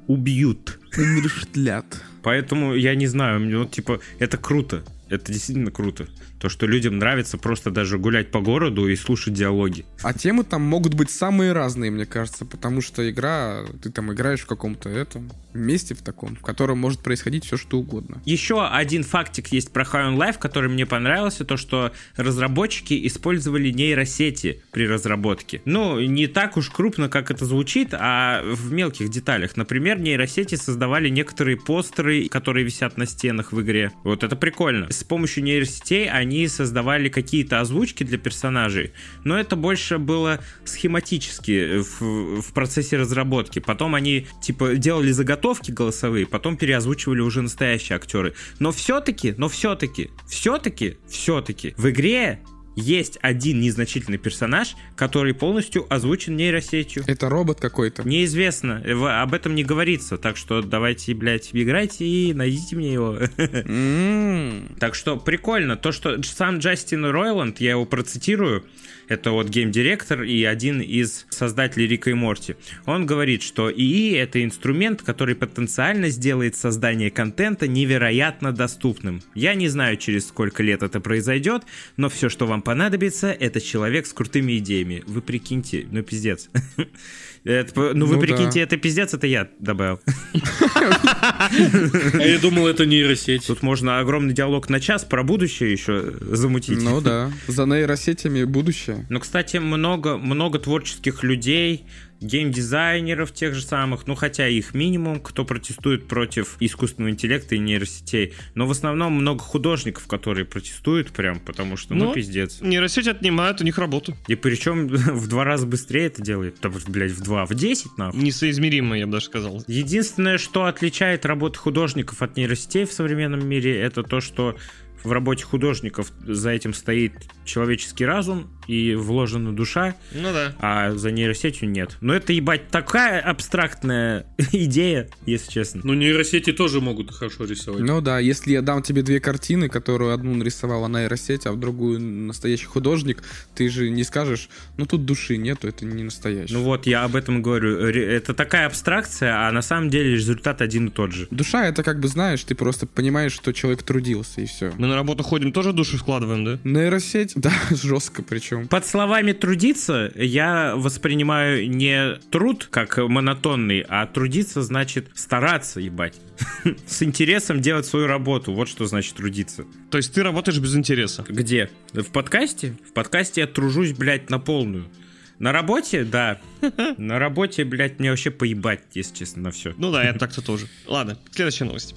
убьют. Умерштлят. Поэтому я не знаю, мне вот типа это круто. Это действительно круто. То, что людям нравится просто даже гулять по городу и слушать диалоги. А темы там могут быть самые разные, мне кажется, потому что игра, ты там играешь в каком-то этом месте в таком, в котором может происходить все что угодно. Еще один фактик есть про High on Life, который мне понравился, то что разработчики использовали нейросети при разработке. Ну, не так уж крупно, как это звучит, а в мелких деталях. Например, нейросети создавали некоторые постеры, которые висят на стенах в игре. Вот это прикольно. С помощью нейросетей они создавали какие-то озвучки для персонажей, но это больше было схематически в, в процессе разработки. Потом они, типа, делали заготовки голосовые, потом переозвучивали уже настоящие актеры. Но все-таки, но все-таки, все-таки, все-таки в игре есть один незначительный персонаж, который полностью озвучен нейросетью. Это робот какой-то. Неизвестно, об этом не говорится, так что давайте, блядь, играйте и найдите мне его. М, Так что прикольно. То, что сам Джастин Ройланд, я его процитирую, это вот гейм-директор и один из создателей Рика и Морти. Он говорит, что ИИ — это инструмент, который потенциально сделает создание контента невероятно доступным. Я не знаю, через сколько лет это произойдет, но все, что вам понадобится, это человек с крутыми идеями. Вы прикиньте, ну пиздец. Это ну вы Ну да. прикиньте, это пиздец, это я добавил. А я думал, это нейросеть. Тут можно огромный диалог на час про будущее еще замутить. Ну да. За нейросетями будущее. Ну, кстати, много, много творческих людей, геймдизайнеров тех же самых, ну, хотя их минимум, кто протестует против искусственного интеллекта и нейросетей. Но в основном много художников, которые протестуют прям, потому что, ну, Ну, пиздец. нейросети отнимают у них работу. И причем в два раза быстрее это делает. Да, блядь, в два, в десять, нахуй. Несоизмеримо, я бы даже сказал. Единственное, что отличает работу художников от нейросетей в современном мире, это то, что в работе художников за этим стоит человеческий разум и вложена душа, Ну да. а за нейросетью нет. Но это, ебать, такая абстрактная идея, если честно. Ну, нейросети тоже могут хорошо рисовать. Ну да, если я дам тебе две картины, которую одну нарисовала нейросеть, а в другую настоящий художник, ты же не скажешь, ну тут души нету, это не настоящий. Ну вот, я об этом говорю. Это такая абстракция, а на самом деле результат один и тот же. Душа это как бы знаешь, ты просто понимаешь, что человек трудился и все. Мы на работу ходим, тоже души вкладываем, да? Нейросеть, да, жестко причем. Чем. Под словами трудиться я воспринимаю не труд как монотонный, а трудиться значит стараться, ебать. С интересом делать свою работу. Вот что значит трудиться. То есть ты работаешь без интереса. Где? В подкасте? В подкасте я тружусь, блядь, на полную. На работе, да. На работе, блядь, мне вообще поебать, если честно, на все. Ну да, я так-то тоже. Ладно, следующая новость.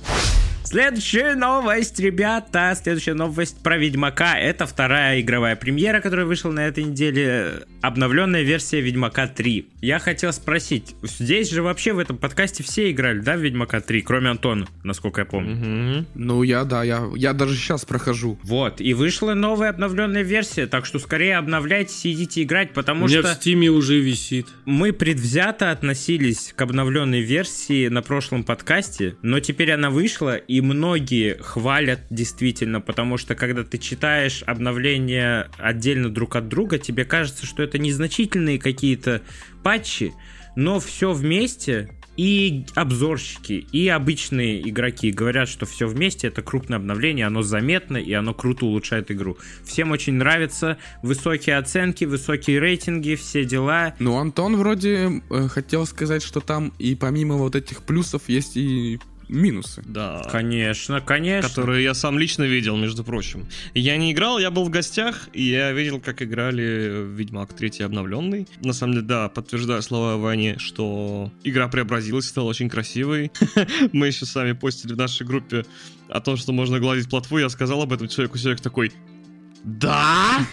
Следующая новость, ребята. Следующая новость про Ведьмака. Это вторая игровая премьера, которая вышла на этой неделе. Обновленная версия Ведьмака 3. Я хотел спросить, здесь же вообще в этом подкасте все играли, да, в Ведьмака 3, кроме Антона, насколько я помню. Мгм. Ну, я, да, я, я даже сейчас прохожу. Вот, и вышла новая обновленная версия, так что скорее обновляйтесь и идите играть, У потому меня что в стиме уже висит. мы предвзято относились к обновленной версии на прошлом подкасте, но теперь она вышла, и многие хвалят действительно, потому что когда ты читаешь обновления отдельно друг от друга, тебе кажется, что это незначительные какие-то патчи, но все вместе и обзорщики, и обычные игроки говорят, что все вместе это крупное обновление, оно заметно и оно круто улучшает игру. Всем очень нравится, высокие оценки, высокие рейтинги, все дела. Ну, Антон вроде э, хотел сказать, что там и помимо вот этих плюсов есть и минусы. Да. Конечно, конечно. Которые я сам лично видел, между прочим. Я не играл, я был в гостях, и я видел, как играли Ведьмак 3 обновленный. На самом деле, да, подтверждаю слова Вани, что игра преобразилась, стала очень красивой. Мы еще сами постили в нашей группе о том, что можно гладить плотву. Я сказал об этом человеку, человек такой... Да?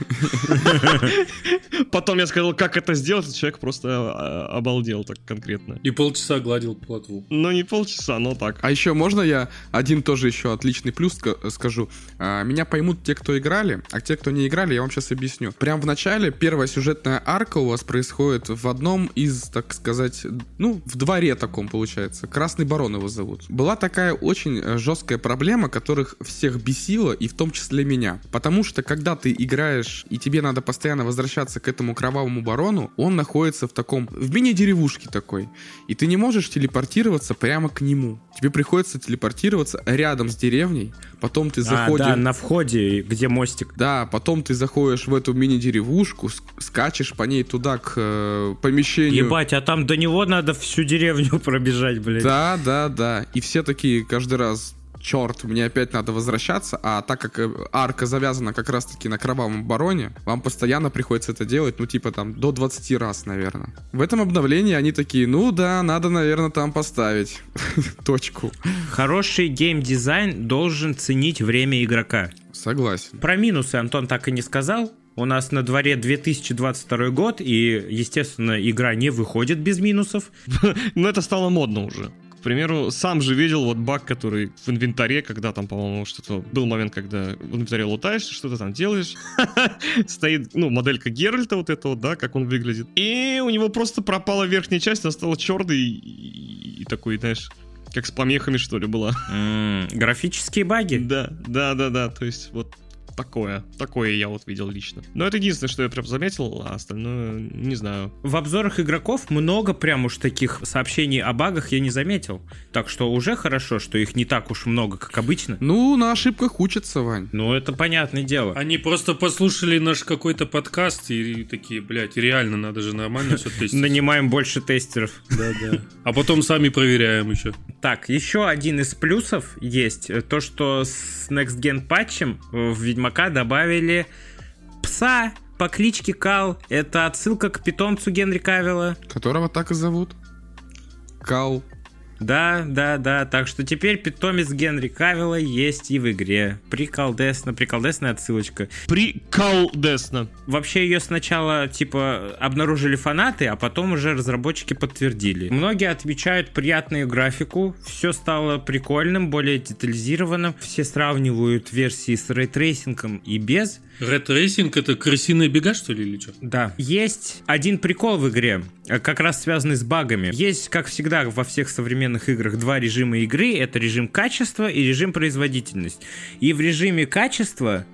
Потом я сказал, как это сделать, и человек просто а, обалдел так конкретно. И полчаса гладил плотву. Ну, не полчаса, но так. А еще можно я один тоже еще отличный плюс ска- скажу? А, меня поймут те, кто играли, а те, кто не играли, я вам сейчас объясню. Прям в начале первая сюжетная арка у вас происходит в одном из, так сказать, ну, в дворе таком получается. Красный Барон его зовут. Была такая очень э, жесткая проблема, которых всех бесила, и в том числе меня. Потому что, когда ты играешь, и тебе надо постоянно возвращаться к этому кровавому барону, он находится в таком, в мини-деревушке такой. И ты не можешь телепортироваться прямо к нему. Тебе приходится телепортироваться рядом с деревней, потом ты А, заходишь... да, на входе, где мостик. Да, потом ты заходишь в эту мини-деревушку, ск- скачешь по ней туда к э, помещению. Ебать, а там до него надо всю деревню пробежать, блядь. Да, да, да. И все такие каждый раз, черт, мне опять надо возвращаться, а так как э, арка завязана как раз-таки на кровавом бароне, вам постоянно приходится это делать, ну, типа там до 20 раз, наверное. В этом обновлении они такие, ну да, надо, наверное, там поставить точку. Хороший геймдизайн должен ценить время игрока. Согласен. Про минусы Антон так и не сказал. У нас на дворе 2022 год, и, естественно, игра не выходит без минусов. Но это стало модно уже. К примеру, сам же видел вот баг, который в инвентаре, когда там, по-моему, что-то... Был момент, когда в инвентаре лутаешь, что-то там делаешь. Стоит, ну, моделька Геральта вот этого, да, как он выглядит. И у него просто пропала верхняя часть, она стала черной и, и- такой, знаешь, как с помехами, что ли, была. Графические баги. Да, да, да, да, то есть вот такое. Такое я вот видел лично. Но это единственное, что я прям заметил, а остальное не знаю. В обзорах игроков много прям уж таких сообщений о багах я не заметил. Так что уже хорошо, что их не так уж много, как обычно. Ну, на ошибках учатся, Вань. Ну, это понятное дело. Они просто послушали наш какой-то подкаст и такие, блядь, реально надо же нормально все тестить. Нанимаем больше тестеров. Да-да. А потом сами проверяем еще. Так, еще один из плюсов есть. э, То, что с Next Gen патчем э, в Ведьмака добавили пса по кличке Кал. Это отсылка к питомцу Генри Кавилла. Которого так и зовут. Кал. Да, да, да. Так что теперь питомец Генри Кавилла есть и в игре. Приколдесно, приколдесная отсылочка. Приколдесно. Вообще ее сначала, типа, обнаружили фанаты, а потом уже разработчики подтвердили. Многие отмечают приятную графику, все стало прикольным, более детализированным. Все сравнивают версии с рейтрейсингом и без. Rat racing это крысиные бега, что ли, или что? Да. Есть один прикол в игре, э, как раз связанный с багами. Есть, как всегда, во всех современных играх два режима игры. Это режим качества и режим производительность. И в режиме качества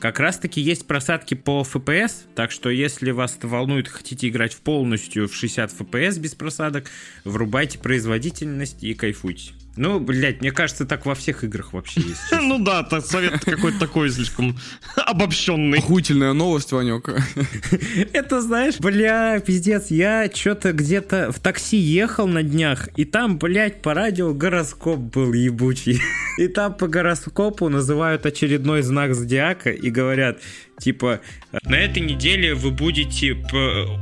как раз таки есть просадки по FPS, так что если вас это волнует, хотите играть в полностью в 60 FPS без просадок, врубайте производительность и кайфуйте. Ну, блядь, мне кажется, так во всех играх вообще есть. Ну да, совет какой-то такой слишком обобщенный. Охуительная новость, Ванек. Это, знаешь, бля, пиздец, я что-то где-то в такси ехал на днях, и там, блядь, по радио гороскоп был ебучий. И там по гороскопу называют очередной знак зодиака и говорят, типа, на этой неделе вы будете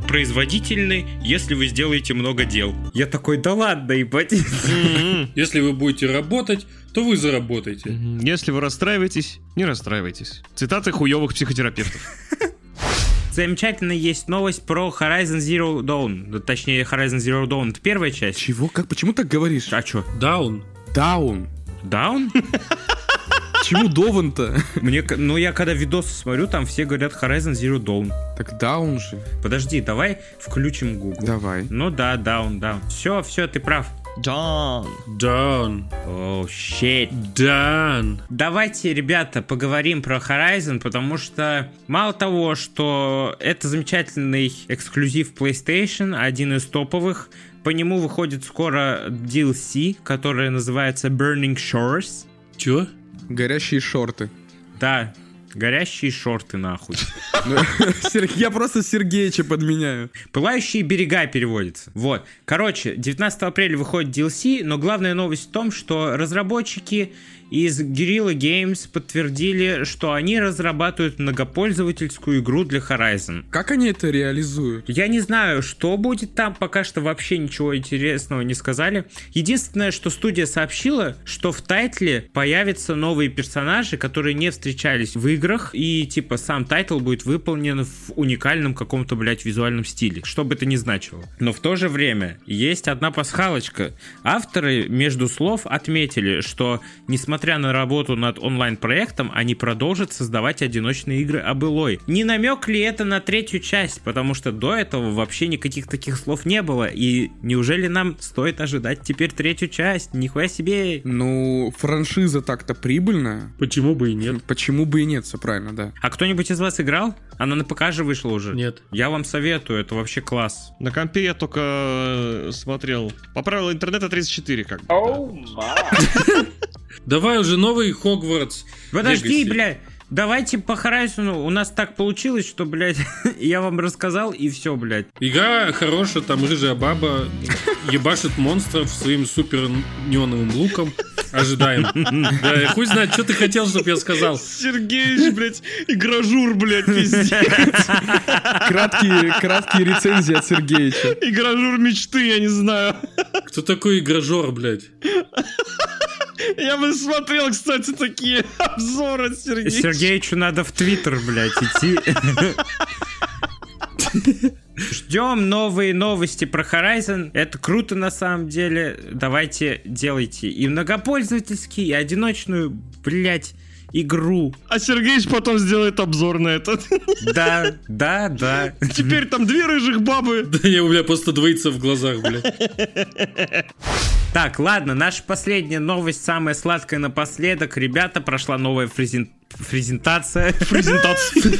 производительны, если вы сделаете много дел. Я такой, да ладно, ебать. Если вы будете работать, то вы заработаете. Если вы расстраиваетесь, не расстраивайтесь. Цитаты хуевых психотерапевтов. Замечательно есть новость про Horizon Zero Dawn. Точнее, Horizon Zero Dawn. Это первая часть. Чего? Как? Почему так говоришь? А чё? Даун. Даун. Даун? Чему Дован-то? Мне, ну я когда видосы смотрю, там все говорят Horizon Zero Dawn. Так даун же. Подожди, давай включим Google. Давай. Ну да, даун, даун. Все, все, ты прав. Джон. Даун. О, щит. Дан. Давайте, ребята, поговорим про Horizon, потому что мало того, что это замечательный эксклюзив PlayStation, один из топовых, по нему выходит скоро DLC, которая называется Burning Shores. Чё? Горящие шорты. Да, горящие шорты нахуй. Ну, Я просто Сергеича подменяю. Пылающие берега переводится. Вот. Короче, 19 апреля выходит DLC, но главная новость в том, что разработчики из Guerrilla Games подтвердили, что они разрабатывают многопользовательскую игру для Horizon. Как они это реализуют? Я не знаю, что будет там, пока что вообще ничего интересного не сказали. Единственное, что студия сообщила, что в тайтле появятся новые персонажи, которые не встречались в играх, и типа сам тайтл будет выполнен в уникальном каком-то, блядь, визуальном стиле, что бы это ни значило. Но в то же время есть одна пасхалочка. Авторы между слов отметили, что несмотря на работу над онлайн-проектом, они продолжат создавать одиночные игры об Элой. Не намек ли это на третью часть? Потому что до этого вообще никаких таких слов не было. И неужели нам стоит ожидать теперь третью часть? Нихуя себе! Ну, франшиза так-то прибыльная. Почему бы и нет? Почему бы и нет, все правильно, да. А кто-нибудь из вас играл? Она на ПК же вышла уже. Нет. Я вам советую, это вообще класс. На компе я только э, смотрел. По правилам интернета 34 как бы. да. Давай уже новый Хогвартс. Подожди, Legacy. бля. Давайте по Horizon. У нас так получилось, что, блядь, я вам рассказал, и все, блядь. Игра хорошая, там рыжая баба ебашит монстров своим супер неоновым луком. Ожидаем. Да, хуй знает, что ты хотел, чтобы я сказал. Сергеич, блядь, игражур, блядь, пиздец. Краткие, краткие рецензии от Сергеича. Игражур мечты, я не знаю. Кто такой игражор, блядь? Я бы смотрел, кстати, такие обзоры от Сергея. Сергеичу надо в Твиттер, блядь, идти. Ждем новые новости про Horizon. Это круто на самом деле. Давайте делайте и многопользовательский, и одиночную, блядь, игру. А Сергеич потом сделает обзор на это. Да, да, да. Теперь там две рыжих бабы. Да я у меня просто двоится в глазах, блядь. Так, ладно, наша последняя новость, самая сладкая напоследок. Ребята, прошла новая фрезен- фрезентация. Презентация.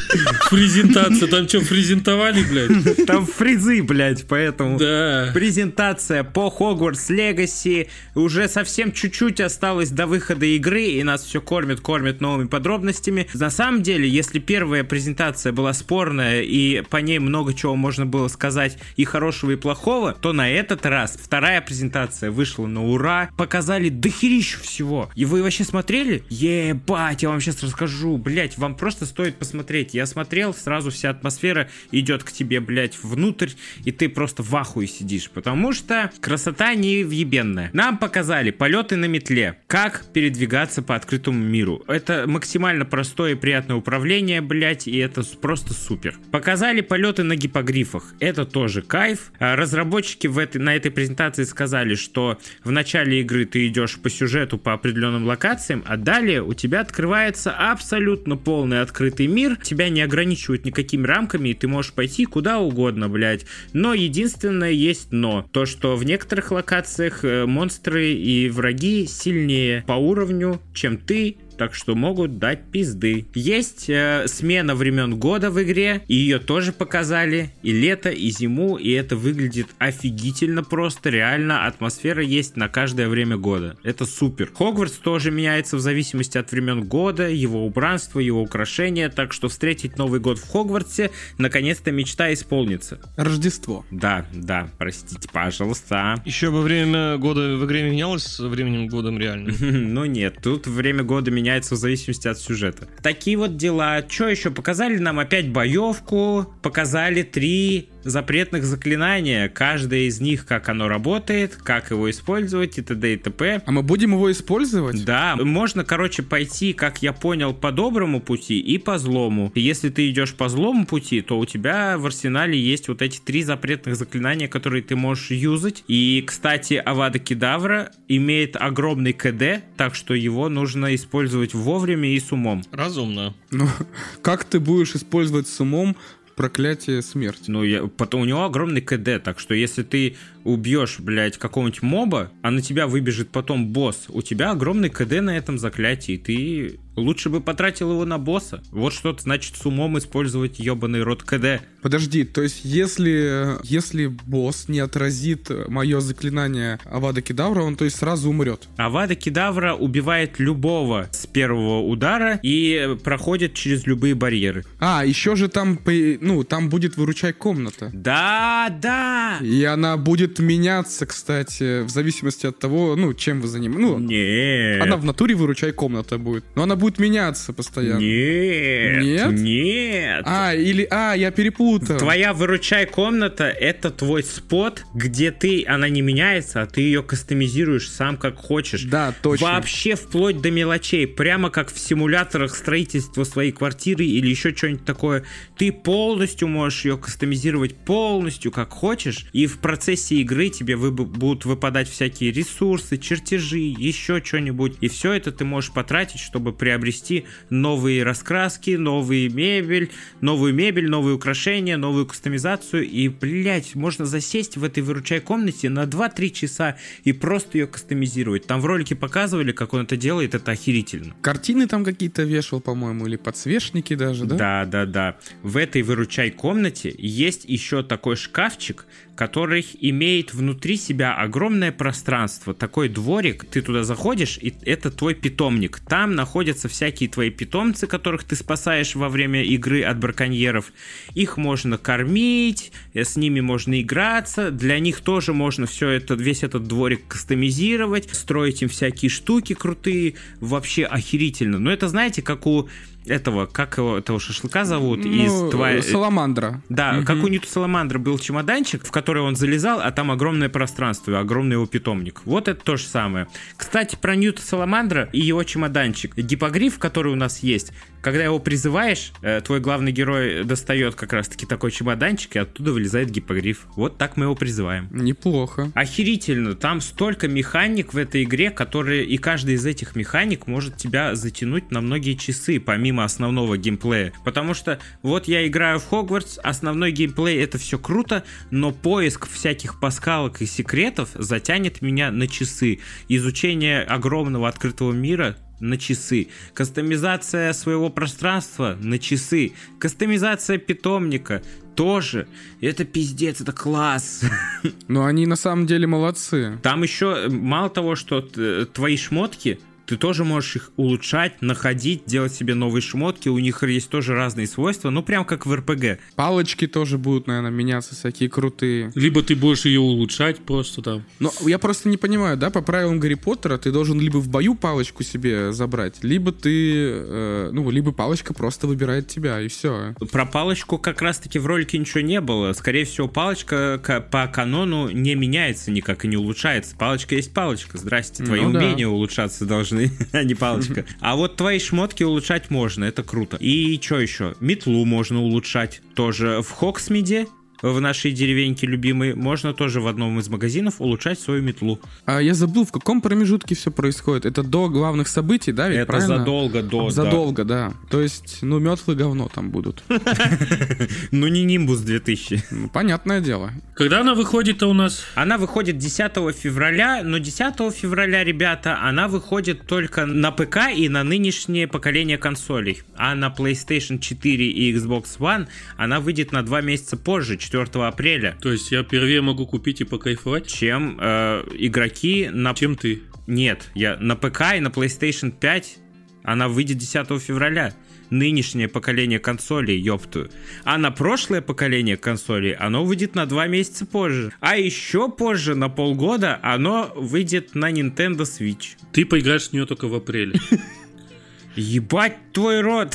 Презентация. Там что, презентовали, блядь? Там фризы, блядь, поэтому... Да. Презентация по Hogwarts Legacy. Уже совсем чуть-чуть осталось до выхода игры, и нас все кормят, кормят новыми подробностями. На самом деле, если первая презентация была спорная, и по ней много чего можно было сказать и хорошего, и плохого, то на этот раз вторая презентация вышла на ура. Показали дохерищу всего. И вы вообще смотрели? Ебать, я вам сейчас расскажу. Блять, вам просто стоит посмотреть. Я смотрел, сразу вся атмосфера идет к тебе, блять, внутрь, и ты просто в ахуе сидишь, потому что красота невъебенная. Нам показали полеты на метле, как передвигаться по открытому миру. Это максимально простое и приятное управление, блять, и это просто супер. Показали полеты на гипогрифах. Это тоже кайф. А Разработчики в этой, на этой презентации сказали, что в начале игры ты идешь по сюжету по определенным локациям, а далее у тебя открывается абсолютно полный открытый мир. Тебя не ограничивают никакими рамками, и ты можешь пойти куда угодно, блядь. Но единственное есть но. То, что в некоторых локациях э, монстры и враги сильнее по уровню, чем ты так что могут дать пизды. Есть э, смена времен года в игре, и ее тоже показали, и лето, и зиму, и это выглядит офигительно просто, реально атмосфера есть на каждое время года. Это супер. Хогвартс тоже меняется в зависимости от времен года, его убранство, его украшения, так что встретить Новый год в Хогвартсе наконец-то мечта исполнится. Рождество. Да, да, простите, пожалуйста. Еще бы время года в игре менялось с временем годом реально. Ну нет, тут время года меняется в зависимости от сюжета. Такие вот дела. Что еще? Показали нам опять боевку, показали три запретных заклинания. Каждое из них, как оно работает, как его использовать и т.д. и т.п. А мы будем его использовать? Да, можно, короче, пойти, как я понял, по доброму пути и по злому. Если ты идешь по злому пути, то у тебя в арсенале есть вот эти три запретных заклинания, которые ты можешь юзать. И, кстати, Авада Кедавра имеет огромный КД, так что его нужно использовать вовремя и с умом. Разумно. Ну, как ты будешь использовать с умом проклятие смерти? Ну, я, потом у него огромный КД, так что если ты убьешь, блядь, какого-нибудь моба, а на тебя выбежит потом босс, у тебя огромный КД на этом заклятии, ты лучше бы потратил его на босса. Вот что значит с умом использовать ебаный рот КД. Подожди, то есть если, если босс не отразит мое заклинание Авада Кедавра, он то есть сразу умрет? Авада Кедавра убивает любого с первого удара и проходит через любые барьеры. А, еще же там, ну, там будет выручай комната. Да, да! И она будет меняться, кстати, в зависимости от того, ну, чем вы занимаетесь. Ну, Нет. она в натуре выручай комната будет. Но она будет меняться постоянно. Нет. Нет? Нет. А, или... А, я перепутал. Твоя выручай комната это твой спот, где ты, она не меняется, а ты ее кастомизируешь сам как хочешь. Да, точно. Вообще вплоть до мелочей, прямо как в симуляторах строительства своей квартиры или еще что-нибудь такое. Ты полностью можешь ее кастомизировать полностью как хочешь, и в процессе игры тебе вы- будут выпадать всякие ресурсы, чертежи, еще что-нибудь, и все это ты можешь потратить, чтобы приобрести новые раскраски, новые мебель, новую мебель, новые украшения, новую кастомизацию, и, блять, можно засесть в этой выручай комнате на 2-3 часа и просто ее кастомизировать. Там в ролике показывали, как он это делает, это охерительно. Картины там какие-то вешал, по-моему, или подсвечники даже, да? Да, да, да. В этой выручай комнате есть еще такой шкафчик, который имеет внутри себя огромное пространство, такой дворик, ты туда заходишь, и это твой питомник. Там находятся всякие твои питомцы, которых ты спасаешь во время игры от браконьеров. Их можно кормить, э, с ними можно играться, для них тоже можно все это, весь этот дворик кастомизировать, строить им всякие штуки крутые, вообще охерительно. Но это, знаете, как у этого, как его, этого шашлыка зовут, Ну, из Twi- Саламандра. да, Мгм. как у Ньюта Саламандра был чемоданчик, в который он залезал, а там огромное пространство, огромный его питомник. Вот это то же самое. Кстати, про Ньюта Саламандра и его чемоданчик. Гипогриф, который у нас есть, когда его призываешь, э, твой главный герой достает как раз-таки такой чемоданчик, и оттуда вылезает гипогриф. Вот так мы его призываем. Неплохо. Охерительно, там столько механик в этой игре, которые и каждый из этих механик может тебя затянуть на многие часы, помимо основного геймплея. Потому что вот я играю в Хогвартс, основной геймплей это все круто, но поиск всяких паскалок и секретов затянет меня на часы. Изучение огромного открытого мира на часы. Кастомизация своего пространства на часы. Кастомизация питомника тоже. Это пиздец, это класс. Но они на самом деле молодцы. Там еще э, мало того, что т- твои шмотки, ты тоже можешь их улучшать, находить, делать себе новые шмотки. У них есть тоже разные свойства, ну прям как в РПГ. Палочки тоже будут, наверное, меняться, всякие крутые. Либо ты будешь ее улучшать просто там. Но я просто не понимаю, да, по правилам Гарри Поттера ты должен либо в бою палочку себе забрать, либо ты, э, ну, либо палочка просто выбирает тебя, и все. Про палочку как раз-таки в ролике ничего не было. Скорее всего, палочка ка- по канону не меняется никак и не улучшается. Палочка есть палочка. Здрасте, твои Ну да. умения улучшаться должны, а не палочка. А вот твои шмотки улучшать можно, это круто. И что еще? Метлу можно улучшать тоже в Хоксмиде. В нашей деревеньке любимой, можно тоже в одном из магазинов улучшать свою метлу. А я забыл, в каком промежутке все происходит. Это до главных событий, да? Ведь Это правильно? задолго до... да. Задолго, да. То есть, ну, метлы говно там будут. Ну не Нимбус 2000. Ну, понятное дело. Когда она выходит-то у нас? Она выходит 10 февраля, но 10 февраля, ребята, она выходит только на ПК и на нынешнее поколение консолей. А на PlayStation 4 и Xbox One она выйдет на два месяца позже, 4 апреля, То есть я первее могу купить и покайфовать? чем э, игроки на... Чем ты? Нет, я на ПК и на PlayStation 5 она выйдет 10 февраля. Нынешнее поколение консолей, ёпту. А на прошлое поколение консолей оно выйдет на два месяца позже. А еще позже, на полгода, оно выйдет на Nintendo Switch. Ты поиграешь в нее только в апреле. Ебать твой рот!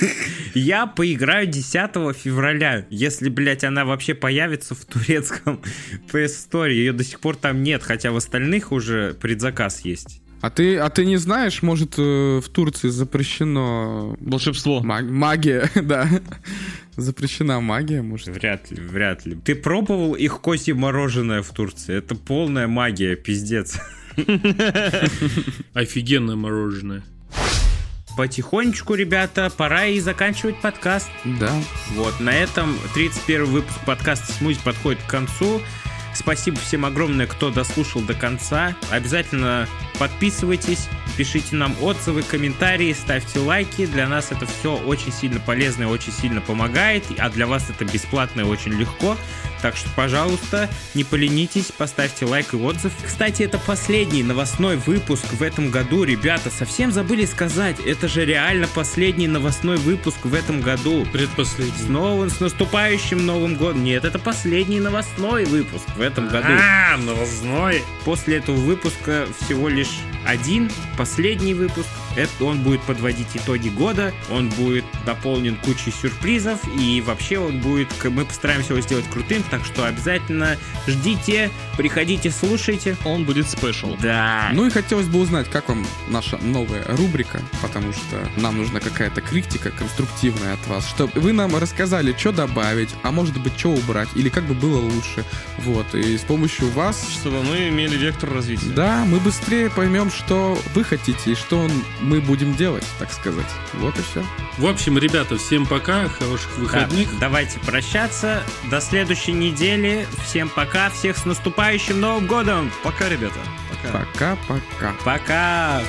Я поиграю 10 февраля, если, блядь, она вообще появится в турецком PS Store. Ее до сих пор там нет, хотя в остальных уже предзаказ есть. А ты, а ты не знаешь, может, э, в Турции запрещено Волшебство. маг- магия, да. Запрещена магия, может. Вряд ли, вряд ли. Ты пробовал их козье мороженое в Турции? Это полная магия, пиздец. Офигенное мороженое. Потихонечку, ребята, пора и заканчивать подкаст. Да. Вот, на этом 31 выпуск подкаста «Смузи» подходит к концу. Спасибо всем огромное, кто дослушал до конца. Обязательно подписывайтесь, пишите нам отзывы, комментарии, ставьте лайки. Для нас это все очень сильно полезно и очень сильно помогает. А для вас это бесплатно и очень легко. Так что, пожалуйста, не поленитесь, поставьте лайк и отзыв. Кстати, это последний новостной выпуск в этом году. Ребята, совсем забыли сказать, это же реально последний новостной выпуск в этом году. С Предпоследний. новым, с наступающим Новым годом. Нет, это последний новостной выпуск в этом году. А, новостной. После этого выпуска всего лишь один, последний выпуск. Это он будет подводить итоги года, он будет дополнен кучей сюрпризов, и вообще он будет, мы постараемся его сделать крутым, так что обязательно ждите, приходите, слушайте. Он будет спешл. Да. Ну и хотелось бы узнать, как вам наша новая рубрика, потому что нам нужна какая-то критика конструктивная от вас, чтобы вы нам рассказали, что добавить, а может быть, что убрать, или как бы было лучше. Вот, и с помощью вас, Чтобы мы имели вектор развития. да, мы быстрее поймем, что вы хотите и что он- мы будем делать, так сказать. Вот и все. В общем, ребята, всем пока, хороших Да, выходных. давайте прощаться. До следующей недели. Всем пока. Всех с наступающим Новым годом. Пока, ребята. Пока. Пока-пока. Пока.